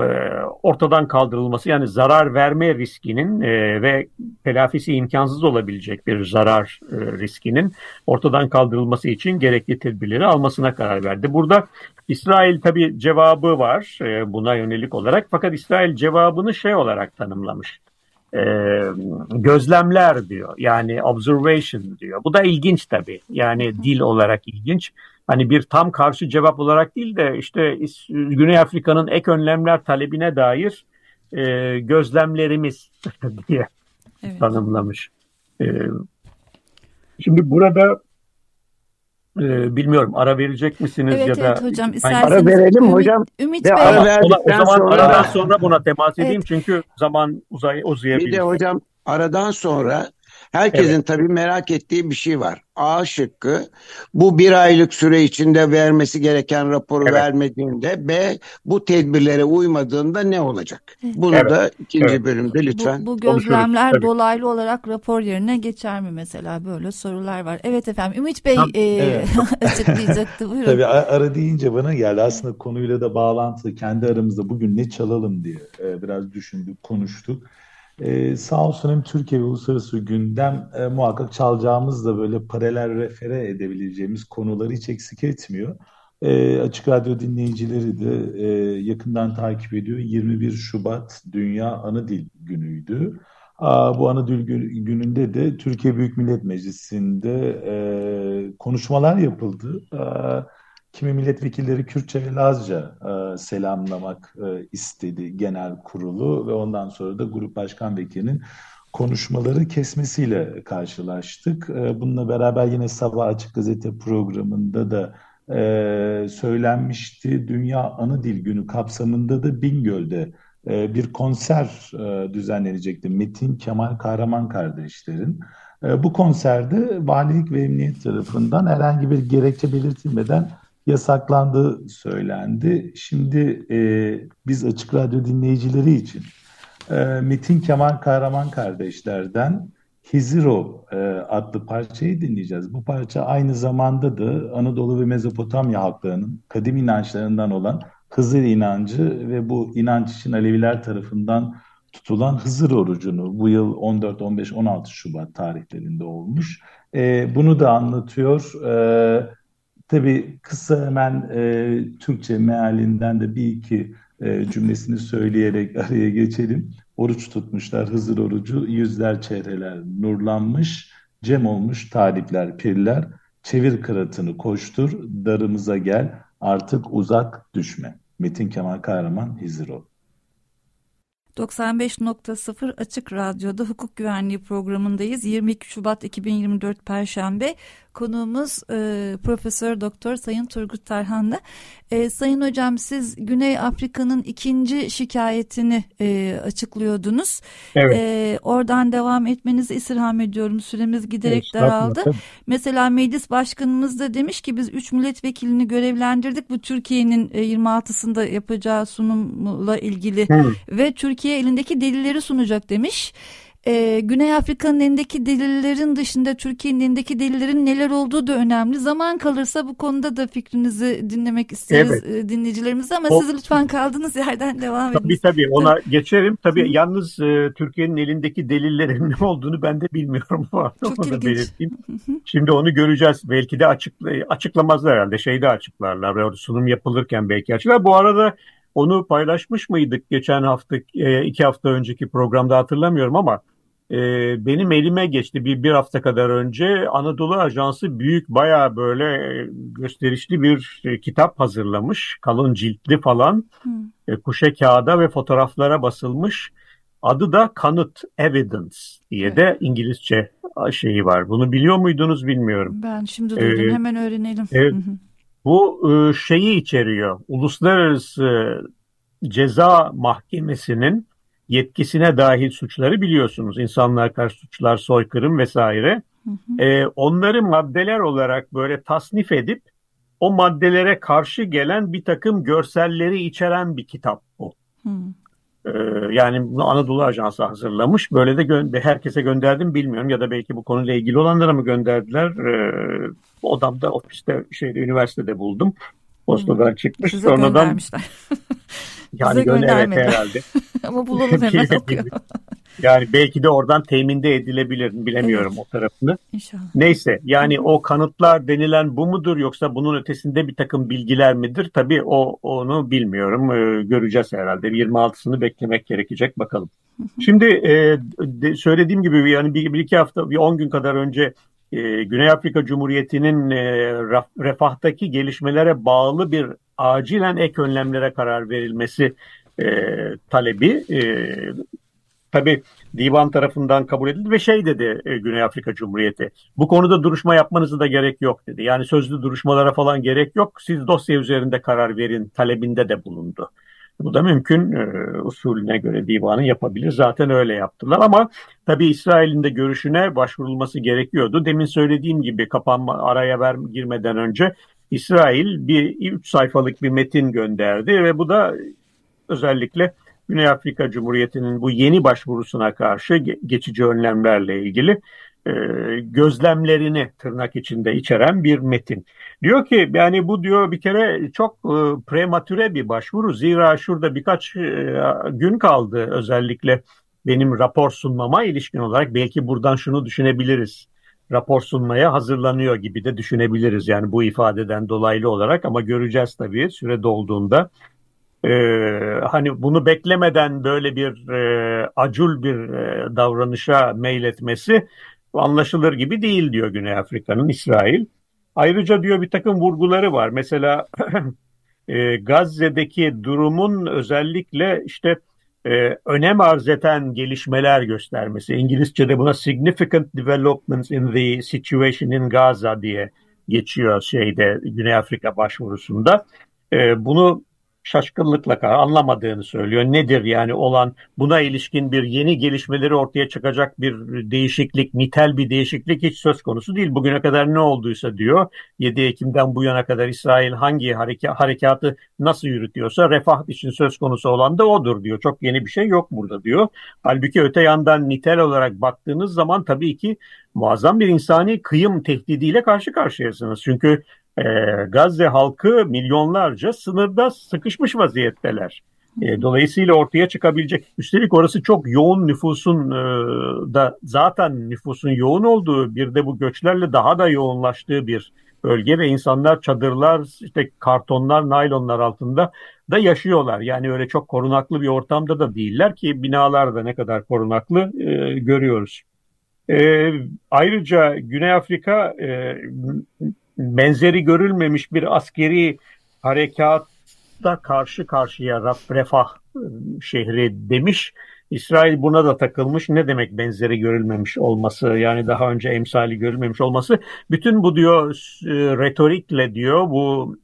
ortadan kaldırılması yani zarar verme riskinin e, ve telafisi imkansız olabilecek bir zarar e, riskinin ortadan kaldırılması için gerekli tedbirleri almasına karar verdi. Burada İsrail tabi cevabı var buna yönelik olarak fakat İsrail cevabını şey olarak tanımlamış. gözlemler diyor yani observation diyor. Bu da ilginç tabi yani dil olarak ilginç hani bir tam karşı cevap olarak değil de işte Güney Afrika'nın ek önlemler talebine dair e, gözlemlerimiz diye evet. tanımlamış. E, şimdi burada e, bilmiyorum ara verecek misiniz evet, ya da evet, hocam isterseniz ara verelim Ümit, hocam. Ümit Bey. Ara o, o zaman sonra... aradan sonra buna temas edeyim evet. çünkü zaman uzay uzayabilir. Bir de hocam aradan sonra Herkesin evet. tabii merak ettiği bir şey var. A şıkkı bu bir aylık süre içinde vermesi gereken raporu evet. vermediğinde B bu tedbirlere uymadığında ne olacak? Bunu evet. da ikinci evet. bölümde lütfen Bu, bu gözlemler dolaylı olarak rapor yerine geçer mi mesela böyle sorular var. Evet efendim Ümit Bey e, evet. açıklayacaktı. Buyurun. Tabii ara deyince bana geldi aslında konuyla da bağlantılı kendi aramızda bugün ne çalalım diye e, biraz düşündük konuştuk. Ee, sağ olsun hem Türkiye ve uluslararası gündem e, muhakkak çalacağımız da böyle paralel refere edebileceğimiz konuları hiç eksik etmiyor. E, Açık Radyo dinleyicileri de e, yakından takip ediyor. 21 Şubat Dünya Anı Dil Günü'ydü. Aa, bu Anı Dil Günü'nde de Türkiye Büyük Millet Meclisi'nde e, konuşmalar yapıldı. E, Kimi milletvekilleri Kürtçe ve Lazca e, selamlamak e, istedi genel kurulu ve ondan sonra da grup başkan vekilinin konuşmaları kesmesiyle karşılaştık. E, bununla beraber yine Sabah Açık Gazete programında da e, söylenmişti. Dünya Anı Dil Günü kapsamında da Bingöl'de e, bir konser e, düzenlenecekti. Metin Kemal Kahraman kardeşlerin. E, bu konserde valilik ve emniyet tarafından herhangi bir gerekçe belirtilmeden yasaklandığı söylendi. Şimdi e, biz Açık Radyo dinleyicileri için e, Metin Kemal Kahraman kardeşlerden Hiziro e, adlı parçayı dinleyeceğiz. Bu parça aynı zamanda da Anadolu ve Mezopotamya halklarının kadim inançlarından olan Hızır inancı ve bu inanç için Aleviler tarafından tutulan Hızır orucunu bu yıl 14, 15, 16 Şubat tarihlerinde olmuş. E, bunu da anlatıyor. E, Tabii kısa hemen e, Türkçe mealinden de bir iki e, cümlesini söyleyerek araya geçelim. Oruç tutmuşlar Hızır orucu, yüzler çehreler nurlanmış, cem olmuş talipler, pirler, çevir kıratını koştur, darımıza gel, artık uzak düşme. Metin Kemal Kahraman Hiziro 95.0 Açık Radyo'da hukuk güvenliği programındayız. 22 Şubat 2024 Perşembe konuğumuz e, Profesör Doktor Sayın Turgut Tarhanlı. E, Sayın Hocam siz Güney Afrika'nın ikinci şikayetini e, açıklıyordunuz. Evet. E, oradan devam etmenizi istirham ediyorum. Süremiz giderek evet, daraldı. Mesela meclis başkanımız da demiş ki biz 3 milletvekilini görevlendirdik. Bu Türkiye'nin e, 26'sında yapacağı sunumla ilgili Hı. ve Türkiye elindeki delilleri sunacak demiş e, Güney Afrika'nın elindeki delillerin dışında Türkiye'nin elindeki delillerin neler olduğu da önemli. Zaman kalırsa bu konuda da fikrinizi dinlemek isteriz evet. e, dinleyicilerimiz ama o, siz lütfen kaldığınız yerden devam edin. Tabii tabii ona geçerim. Tabii yalnız e, Türkiye'nin elindeki delillerin ne olduğunu ben de bilmiyorum. Çok onu belirteyim. Şimdi onu göreceğiz. Belki de açıkla, açıklamazlar herhalde. Şeyde açıklarlar. Sunum yapılırken belki açıklar. Bu arada onu paylaşmış mıydık geçen hafta, e, iki hafta önceki programda hatırlamıyorum ama e, benim elime geçti bir, bir hafta kadar önce Anadolu Ajansı büyük baya böyle gösterişli bir e, kitap hazırlamış. Kalın ciltli falan. Hmm. kuşe kağıda ve fotoğraflara basılmış. Adı da Kanıt Evidence diye evet. de İngilizce şeyi var. Bunu biliyor muydunuz bilmiyorum. Ben şimdi duydum. Ee, Hemen öğrenelim. E, bu e, şeyi içeriyor. Uluslararası Ceza Mahkemesi'nin yetkisine dahil suçları biliyorsunuz. İnsanlar karşı suçlar, soykırım vesaire. Hı hı. E, onları maddeler olarak böyle tasnif edip o maddelere karşı gelen bir takım görselleri içeren bir kitap bu. Hı. E, yani bunu Anadolu Ajansı hazırlamış. Böyle de gö- herkese gönderdim bilmiyorum ya da belki bu konuyla ilgili olanlara mı gönderdiler. E, odamda, ofiste, şeyde, üniversitede buldum. Postadan çıkmış. Size Sonradan göndermişler. Yani Bize evet herhalde. Ama bulalım hemen okuyor. yani belki de oradan teminde edilebilir bilemiyorum evet. o tarafını. İnşallah. Neyse yani o kanıtlar denilen bu mudur yoksa bunun ötesinde bir takım bilgiler midir? Tabii o onu bilmiyorum. Ee, göreceğiz herhalde. 26'sını beklemek gerekecek bakalım. Şimdi e, de, söylediğim gibi yani bir, bir iki hafta bir 10 gün kadar önce e, Güney Afrika Cumhuriyeti'nin e, refahtaki gelişmelere bağlı bir acilen ek önlemlere karar verilmesi e, talebi e, tabi divan tarafından kabul edildi ve şey dedi e, Güney Afrika Cumhuriyeti bu konuda duruşma yapmanızı da gerek yok dedi. Yani sözlü duruşmalara falan gerek yok siz dosya üzerinde karar verin talebinde de bulundu. Bu da mümkün e, usulüne göre divanı yapabilir. Zaten öyle yaptılar ama tabii İsrail'in de görüşüne başvurulması gerekiyordu. Demin söylediğim gibi kapanma araya ver, girmeden önce İsrail bir üç sayfalık bir metin gönderdi ve bu da özellikle Güney Afrika Cumhuriyeti'nin bu yeni başvurusuna karşı geçici önlemlerle ilgili gözlemlerini tırnak içinde içeren bir metin. Diyor ki yani bu diyor bir kere çok e, prematüre bir başvuru. Zira şurada birkaç e, gün kaldı özellikle benim rapor sunmama ilişkin olarak belki buradan şunu düşünebiliriz. Rapor sunmaya hazırlanıyor gibi de düşünebiliriz yani bu ifadeden dolaylı olarak ama göreceğiz tabii süre dolduğunda. Ee, hani bunu beklemeden böyle bir e, acul bir e, davranışa meyletmesi anlaşılır gibi değil diyor Güney Afrika'nın İsrail. Ayrıca diyor bir takım vurguları var. Mesela e, Gazze'deki durumun özellikle işte e, önem arz eden gelişmeler göstermesi. İngilizce'de buna significant developments in the situation in Gaza diye geçiyor şeyde Güney Afrika başvurusunda. E, bunu şaşkınlıkla anlamadığını söylüyor. Nedir yani olan buna ilişkin bir yeni gelişmeleri ortaya çıkacak bir değişiklik, nitel bir değişiklik hiç söz konusu değil. Bugüne kadar ne olduysa diyor 7 Ekim'den bu yana kadar İsrail hangi hareka, harekatı nasıl yürütüyorsa refah için söz konusu olan da odur diyor. Çok yeni bir şey yok burada diyor. Halbuki öte yandan nitel olarak baktığınız zaman tabii ki muazzam bir insani kıyım tehdidiyle karşı karşıyasınız. Çünkü e, Gazze halkı milyonlarca sınırda sıkışmış vaziyetteler. E, dolayısıyla ortaya çıkabilecek, üstelik orası çok yoğun nüfusun e, da zaten nüfusun yoğun olduğu bir de bu göçlerle daha da yoğunlaştığı bir bölge ve insanlar çadırlar, işte kartonlar, naylonlar altında da yaşıyorlar. Yani öyle çok korunaklı bir ortamda da değiller ki binalar da ne kadar korunaklı e, görüyoruz. E, ayrıca Güney Afrika e, benzeri görülmemiş bir askeri harekatta karşı karşıya Refah ıı, şehri demiş İsrail buna da takılmış. Ne demek benzeri görülmemiş olması yani daha önce emsali görülmemiş olması. Bütün bu diyor e, retorikle diyor bu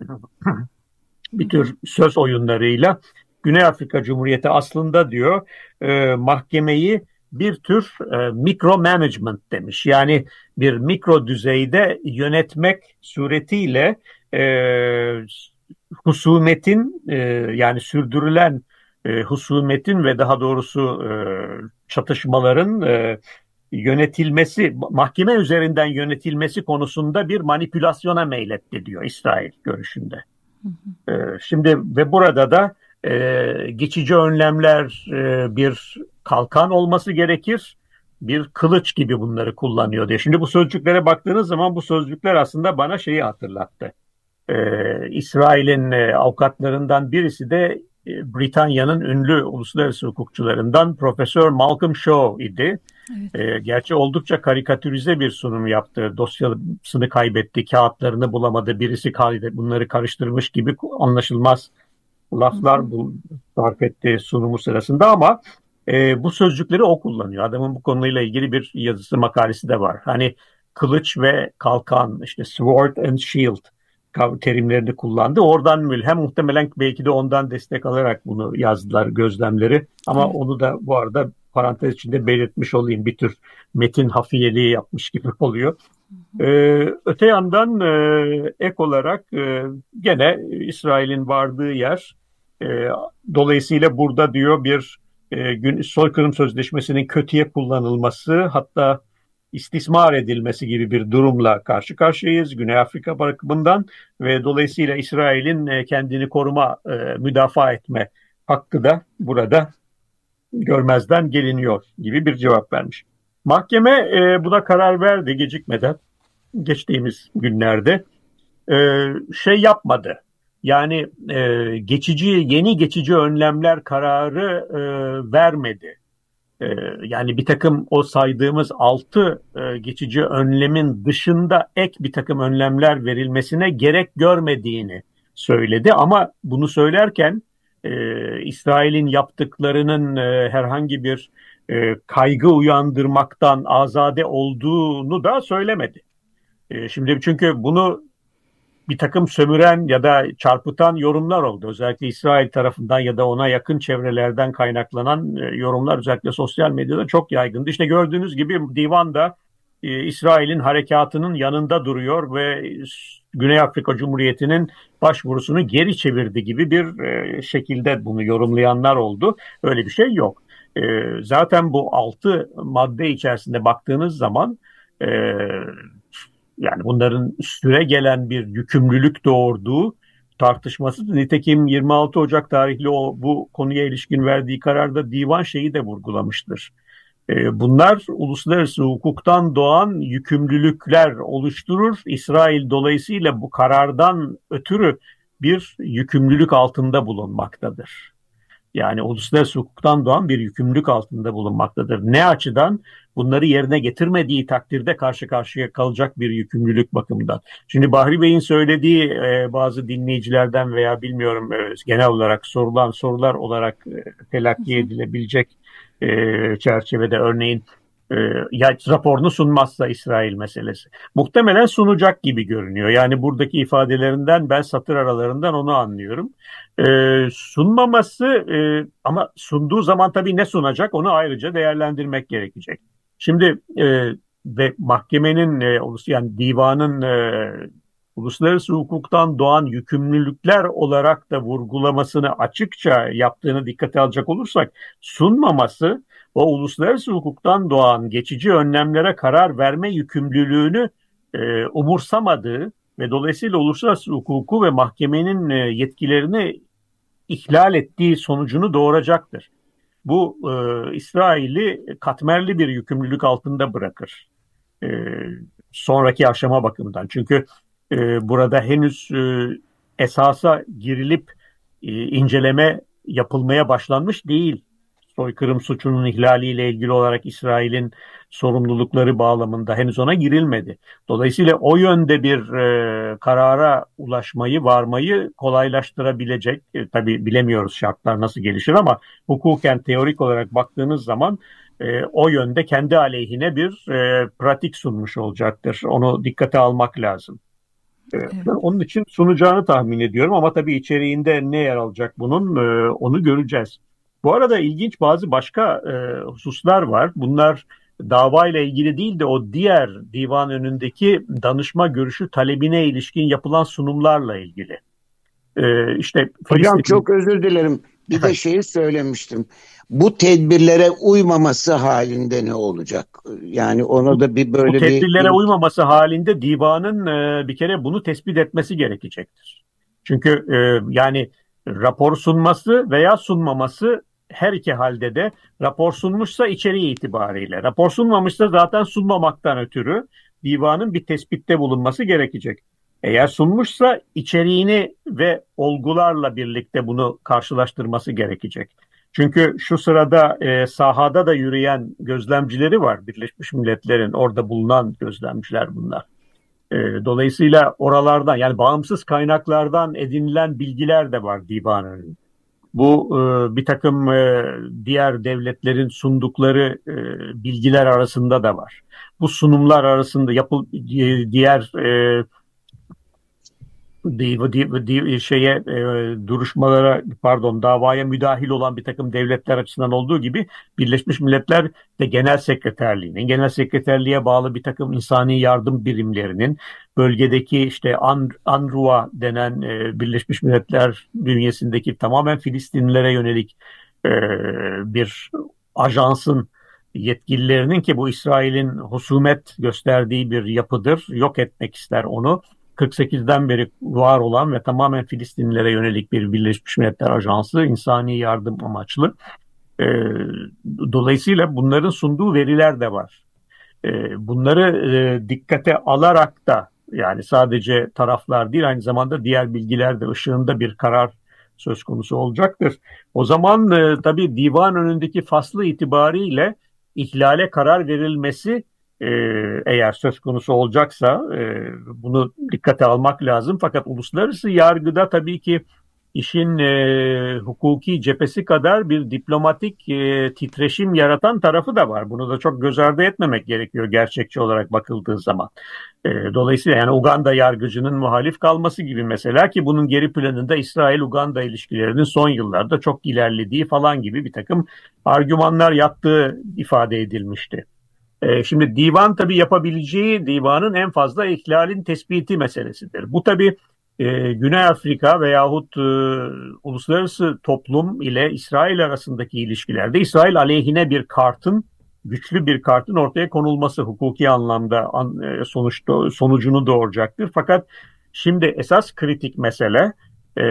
bir tür söz oyunlarıyla Güney Afrika Cumhuriyeti aslında diyor e, mahkemeyi bir tür e, mikro management demiş. Yani bir mikro düzeyde yönetmek suretiyle e, husumetin e, yani sürdürülen e, husumetin ve daha doğrusu e, çatışmaların e, yönetilmesi, mahkeme üzerinden yönetilmesi konusunda bir manipülasyona meyletti diyor İsrail görüşünde. Hı hı. E, şimdi ve burada da e, geçici önlemler e, bir kalkan olması gerekir. Bir kılıç gibi bunları kullanıyor diye. Şimdi bu sözcüklere baktığınız zaman bu sözcükler aslında bana şeyi hatırlattı. Ee, İsrail'in e, avukatlarından birisi de e, Britanya'nın ünlü uluslararası hukukçularından Profesör Malcolm Shaw idi. Evet. E, gerçi oldukça karikatürize bir sunum yaptı. Dosyasını kaybetti, kağıtlarını bulamadı, birisi bunları karıştırmış gibi anlaşılmaz laflar sarf etti sunumu sırasında ama e, bu sözcükleri o kullanıyor. Adamın bu konuyla ilgili bir yazısı makalesi de var. Hani kılıç ve kalkan işte sword and shield terimlerini kullandı. Oradan mülhem muhtemelen belki de ondan destek alarak bunu yazdılar gözlemleri. Ama evet. onu da bu arada parantez içinde belirtmiş olayım. Bir tür metin hafiyeliği yapmış gibi oluyor. Ee, öte yandan e, ek olarak e, gene İsrail'in vardığı yer e, dolayısıyla burada diyor bir e, soykırım sözleşmesinin kötüye kullanılması hatta istismar edilmesi gibi bir durumla karşı karşıyayız Güney Afrika bakımından ve dolayısıyla İsrail'in e, kendini koruma, e, müdafaa etme hakkı da burada görmezden geliniyor gibi bir cevap vermiş. Mahkeme e, buna karar verdi gecikmeden geçtiğimiz günlerde. Şey yapmadı. Yani e, geçici yeni geçici önlemler kararı e, vermedi. E, yani bir takım o saydığımız altı e, geçici önlemin dışında ek bir takım önlemler verilmesine gerek görmediğini söyledi. Ama bunu söylerken e, İsrail'in yaptıklarının e, herhangi bir e, kaygı uyandırmaktan azade olduğunu da söylemedi. E, şimdi çünkü bunu bir takım sömüren ya da çarpıtan yorumlar oldu. Özellikle İsrail tarafından ya da ona yakın çevrelerden kaynaklanan e, yorumlar özellikle sosyal medyada çok yaygındı. İşte gördüğünüz gibi divan da e, İsrail'in harekatının yanında duruyor ve Güney Afrika Cumhuriyeti'nin başvurusunu geri çevirdi gibi bir e, şekilde bunu yorumlayanlar oldu. Öyle bir şey yok. Zaten bu altı madde içerisinde baktığınız zaman yani bunların süre gelen bir yükümlülük doğurduğu tartışmasız. Nitekim 26 Ocak tarihli o bu konuya ilişkin verdiği kararda divan şeyi de vurgulamıştır. Ee, bunlar uluslararası hukuktan doğan yükümlülükler oluşturur. İsrail dolayısıyla bu karardan ötürü bir yükümlülük altında bulunmaktadır. Yani uluslararası hukuktan doğan bir yükümlülük altında bulunmaktadır. Ne açıdan? Bunları yerine getirmediği takdirde karşı karşıya kalacak bir yükümlülük bakımından. Şimdi Bahri Bey'in söylediği e, bazı dinleyicilerden veya bilmiyorum e, genel olarak sorulan sorular olarak e, telakki edilebilecek e, çerçevede örneğin e, ya raporunu sunmazsa İsrail meselesi. Muhtemelen sunacak gibi görünüyor. Yani buradaki ifadelerinden ben satır aralarından onu anlıyorum. E, sunmaması e, ama sunduğu zaman tabii ne sunacak onu ayrıca değerlendirmek gerekecek. Şimdi e, ve mahkemenin e, yani divanın e, uluslararası hukuktan doğan yükümlülükler olarak da vurgulamasını açıkça yaptığını dikkate alacak olursak sunmaması o uluslararası hukuktan doğan geçici önlemlere karar verme yükümlülüğünü e, umursamadığı ve dolayısıyla uluslararası hukuku ve mahkemenin e, yetkilerini ihlal ettiği sonucunu doğuracaktır. Bu e, İsrail'i katmerli bir yükümlülük altında bırakır. E, sonraki aşama bakımından. Çünkü e, burada henüz e, esasa girilip e, inceleme yapılmaya başlanmış değil soykırım suçunun ihlaliyle ilgili olarak İsrail'in sorumlulukları bağlamında henüz ona girilmedi. Dolayısıyla o yönde bir e, karara ulaşmayı, varmayı kolaylaştırabilecek, e, tabii bilemiyoruz şartlar nasıl gelişir ama hukuken teorik olarak baktığınız zaman e, o yönde kendi aleyhine bir e, pratik sunmuş olacaktır. Onu dikkate almak lazım. E, evet. Onun için sunacağını tahmin ediyorum ama tabii içeriğinde ne yer alacak bunun e, onu göreceğiz. Bu arada ilginç bazı başka e, hususlar var. Bunlar davayla ilgili değil de o diğer divan önündeki danışma görüşü talebine ilişkin yapılan sunumlarla ilgili. Ee, işte Hocam Filistin... çok özür dilerim. Bir de şeyi söylemiştim. Bu tedbirlere uymaması halinde ne olacak? Yani onu da bir böyle bu tedbirlere bir... uymaması halinde divanın e, bir kere bunu tespit etmesi gerekecektir. Çünkü e, yani rapor sunması veya sunmaması her iki halde de rapor sunmuşsa içeriği itibariyle, rapor sunmamışsa zaten sunmamaktan ötürü divanın bir tespitte bulunması gerekecek. Eğer sunmuşsa içeriğini ve olgularla birlikte bunu karşılaştırması gerekecek. Çünkü şu sırada e, sahada da yürüyen gözlemcileri var Birleşmiş Milletler'in orada bulunan gözlemciler bunlar. E, dolayısıyla oralardan yani bağımsız kaynaklardan edinilen bilgiler de var divan önünde. Bu e, bir takım e, diğer devletlerin sundukları e, bilgiler arasında da var. Bu sunumlar arasında yapıl diğer e, şeye e, duruşmalara pardon davaya müdahil olan bir takım devletler açısından olduğu gibi Birleşmiş Milletler de Genel Sekreterliğinin, Genel Sekreterliğe bağlı bir takım insani yardım birimlerinin bölgedeki işte An denen e, Birleşmiş Milletler bünyesindeki tamamen Filistinlilere yönelik e, bir ajansın yetkililerinin ki bu İsrail'in husumet gösterdiği bir yapıdır. Yok etmek ister onu 48'den beri var olan ve tamamen Filistinlilere yönelik bir Birleşmiş Milletler Ajansı insani yardım amaçlı. E, dolayısıyla bunların sunduğu veriler de var. E, bunları e, dikkate alarak da yani sadece taraflar değil aynı zamanda diğer bilgiler de ışığında bir karar söz konusu olacaktır. O zaman e, tabii divan önündeki faslı itibariyle ihlale karar verilmesi e, eğer söz konusu olacaksa e, bunu dikkate almak lazım. Fakat uluslararası yargıda tabii ki işin e, hukuki cephesi kadar bir diplomatik e, titreşim yaratan tarafı da var. Bunu da çok göz ardı etmemek gerekiyor gerçekçi olarak bakıldığı zaman. Dolayısıyla yani Uganda yargıcının muhalif kalması gibi mesela ki bunun geri planında İsrail-Uganda ilişkilerinin son yıllarda çok ilerlediği falan gibi bir takım argümanlar yattığı ifade edilmişti. Ee, şimdi divan tabii yapabileceği divanın en fazla ihlalin tespiti meselesidir. Bu tabii e, Güney Afrika veyahut e, uluslararası toplum ile İsrail arasındaki ilişkilerde İsrail aleyhine bir kartın güçlü bir kartın ortaya konulması hukuki anlamda an, e, sonuçta sonucunu doğuracaktır. Fakat şimdi esas kritik mesele e,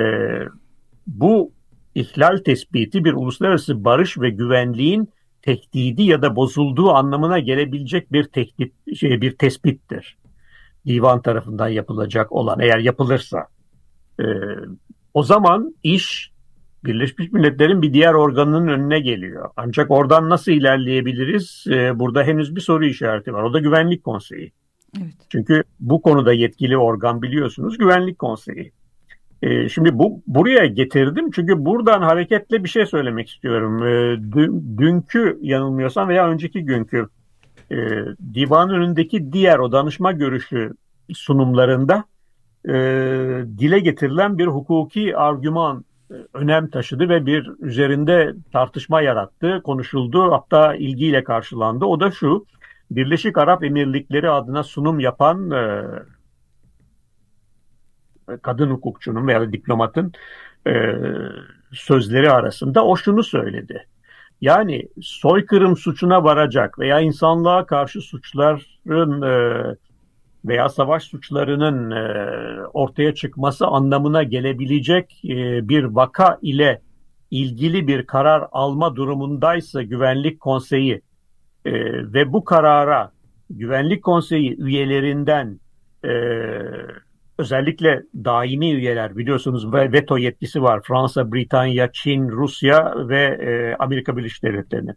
bu ihlal tespiti bir uluslararası barış ve güvenliğin tehdidi ya da bozulduğu anlamına gelebilecek bir tehdit şey bir tespittir. Divan tarafından yapılacak olan eğer yapılırsa. E, o zaman iş Birleşmiş Milletler'in bir diğer organının önüne geliyor. Ancak oradan nasıl ilerleyebiliriz? E, burada henüz bir soru işareti var. O da Güvenlik Konseyi. Evet. Çünkü bu konuda yetkili organ biliyorsunuz Güvenlik Konseyi. Ee, şimdi bu buraya getirdim çünkü buradan hareketle bir şey söylemek istiyorum. E, dünkü yanılmıyorsam veya önceki günkü e, divan önündeki diğer o danışma görüşü sunumlarında e, dile getirilen bir hukuki argüman e, önem taşıdı ve bir üzerinde tartışma yarattı, konuşuldu hatta ilgiyle karşılandı. O da şu, Birleşik Arap Emirlikleri adına sunum yapan e, kadın hukukçunun veya diplomatın e, sözleri arasında o şunu söyledi. Yani soykırım suçuna varacak veya insanlığa karşı suçların e, veya savaş suçlarının e, ortaya çıkması anlamına gelebilecek e, bir vaka ile ilgili bir karar alma durumundaysa Güvenlik Konseyi e, ve bu karara Güvenlik Konseyi üyelerinden e, özellikle daimi üyeler biliyorsunuz veto yetkisi var. Fransa, Britanya, Çin, Rusya ve e, Amerika Birleşik Devletleri'nin.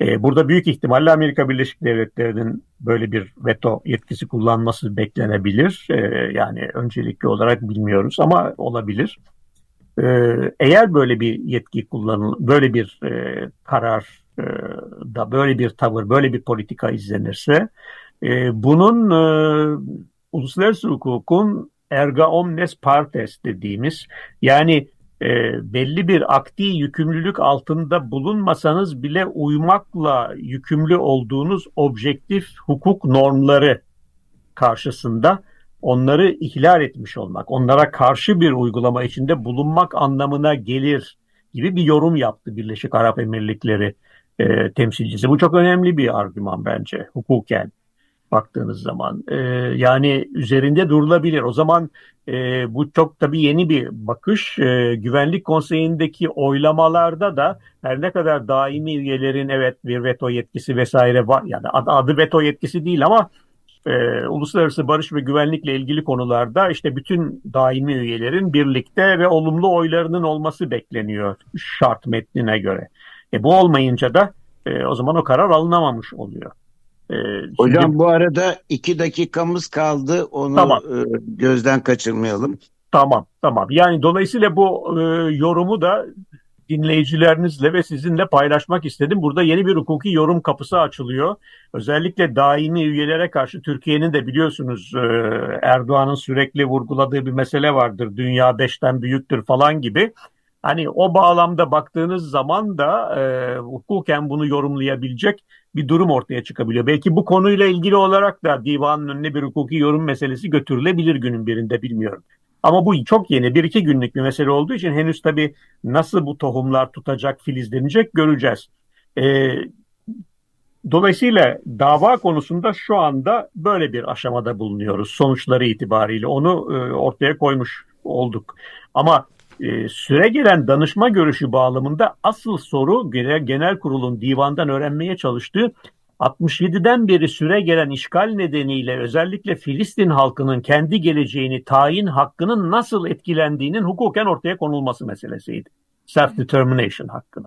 E, burada büyük ihtimalle Amerika Birleşik Devletleri'nin böyle bir veto yetkisi kullanması beklenebilir. E, yani öncelikli olarak bilmiyoruz ama olabilir. E, eğer böyle bir yetki kullanıl, böyle bir e, karar e, da böyle bir tavır, böyle bir politika izlenirse, e, bunun e, uluslararası hukukun erga omnes partes dediğimiz yani e, belli bir akdi yükümlülük altında bulunmasanız bile uymakla yükümlü olduğunuz objektif hukuk normları karşısında onları ihlal etmiş olmak, onlara karşı bir uygulama içinde bulunmak anlamına gelir gibi bir yorum yaptı Birleşik Arap Emirlikleri e, temsilcisi. Bu çok önemli bir argüman bence hukuken baktığınız zaman. E, yani üzerinde durulabilir. O zaman e, bu çok tabii yeni bir bakış. E, Güvenlik Konseyi'ndeki oylamalarda da her ne kadar daimi üyelerin evet bir veto yetkisi vesaire var. Yani adı, adı veto yetkisi değil ama e, uluslararası barış ve güvenlikle ilgili konularda işte bütün daimi üyelerin birlikte ve olumlu oylarının olması bekleniyor şart metnine göre. E, bu olmayınca da e, o zaman o karar alınamamış oluyor. Ee, Hocam şimdi, bu arada iki dakikamız kaldı. Onu tamam. e, gözden kaçırmayalım. Tamam, tamam. Yani dolayısıyla bu e, yorumu da dinleyicilerinizle ve sizinle paylaşmak istedim. Burada yeni bir hukuki yorum kapısı açılıyor. Özellikle daimi üyelere karşı Türkiye'nin de biliyorsunuz e, Erdoğan'ın sürekli vurguladığı bir mesele vardır. Dünya beşten büyüktür falan gibi. Hani o bağlamda baktığınız zaman da e, hukuken bunu yorumlayabilecek bir durum ortaya çıkabiliyor. Belki bu konuyla ilgili olarak da divanın önüne bir hukuki yorum meselesi götürülebilir günün birinde bilmiyorum. Ama bu çok yeni bir iki günlük bir mesele olduğu için henüz tabii nasıl bu tohumlar tutacak, filizlenecek göreceğiz. Ee, dolayısıyla dava konusunda şu anda böyle bir aşamada bulunuyoruz sonuçları itibariyle. Onu e, ortaya koymuş olduk. Ama e, süre gelen danışma görüşü bağlamında asıl soru genel, kurulun divandan öğrenmeye çalıştığı 67'den beri süre gelen işgal nedeniyle özellikle Filistin halkının kendi geleceğini tayin hakkının nasıl etkilendiğinin hukuken ortaya konulması meselesiydi. Self-determination hakkını.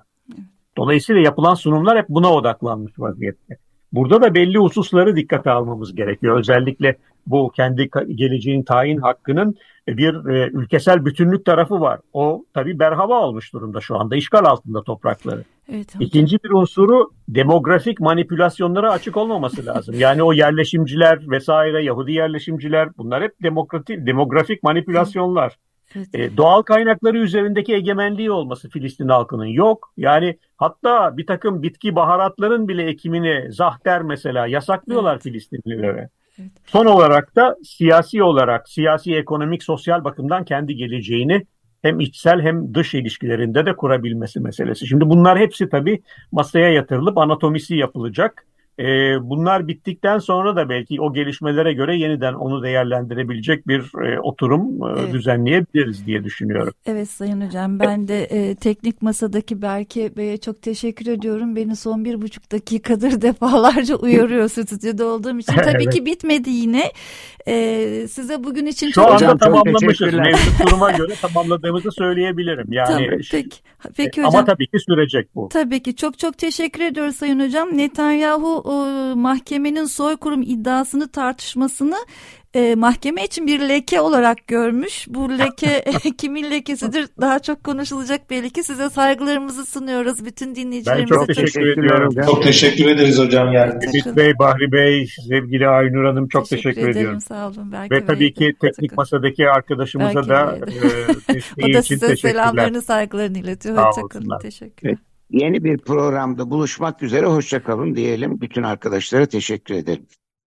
Dolayısıyla yapılan sunumlar hep buna odaklanmış vaziyette. Burada da belli hususları dikkate almamız gerekiyor. Özellikle bu kendi geleceğin tayin hakkının bir e, ülkesel bütünlük tarafı var. O tabii berhava olmuş durumda şu anda. işgal altında toprakları. Evet, İkinci bir unsuru demografik manipülasyonlara açık olmaması lazım. Yani o yerleşimciler vesaire Yahudi yerleşimciler bunlar hep demokratik demografik manipülasyonlar. Evet. E, doğal kaynakları üzerindeki egemenliği olması Filistin halkının yok. Yani hatta bir takım bitki baharatların bile ekimini zahter mesela yasaklıyorlar evet. Filistinlilere. Son olarak da siyasi olarak, siyasi, ekonomik, sosyal bakımdan kendi geleceğini hem içsel hem dış ilişkilerinde de kurabilmesi meselesi. Şimdi bunlar hepsi tabii masaya yatırılıp anatomisi yapılacak. E, bunlar bittikten sonra da belki o gelişmelere göre yeniden onu değerlendirebilecek bir e, oturum e, evet. düzenleyebiliriz diye düşünüyorum. Evet Sayın Hocam ben de e, teknik masadaki Berke Bey'e çok teşekkür ediyorum. Beni son bir buçuk dakikadır defalarca uyarıyor stüdyoda olduğum için. Tabii evet. ki bitmedi yine. E, size bugün için Şu çok... anda hocam, tamamlamışız. Mevcut duruma göre tamamladığımızı söyleyebilirim. Yani tamam, peki, peki hocam. Ama tabii ki sürecek bu. Tabii ki çok çok teşekkür ediyoruz Sayın Hocam. Netanyahu mahkemenin soykırım iddiasını tartışmasını e, mahkeme için bir leke olarak görmüş. Bu leke kimin lekesidir daha çok konuşulacak belli ki. Size saygılarımızı sunuyoruz. Bütün dinleyicilerimize. Ben çok teşekkür ediyorum. Çok teşekkür ederiz hocam. Yani. Ümit Bey, Bahri Bey, sevgili Aynur Hanım çok teşekkür, teşekkür ediyorum. Sağ olun. Berke Ve tabii ki teknik masadaki arkadaşımıza Berke da e, o da size selamlarını saygılarını iletiyor. Hoşçakalın. Teşekkür ederim. Yeni bir programda buluşmak üzere hoşçakalın diyelim. Bütün arkadaşlara teşekkür ederim.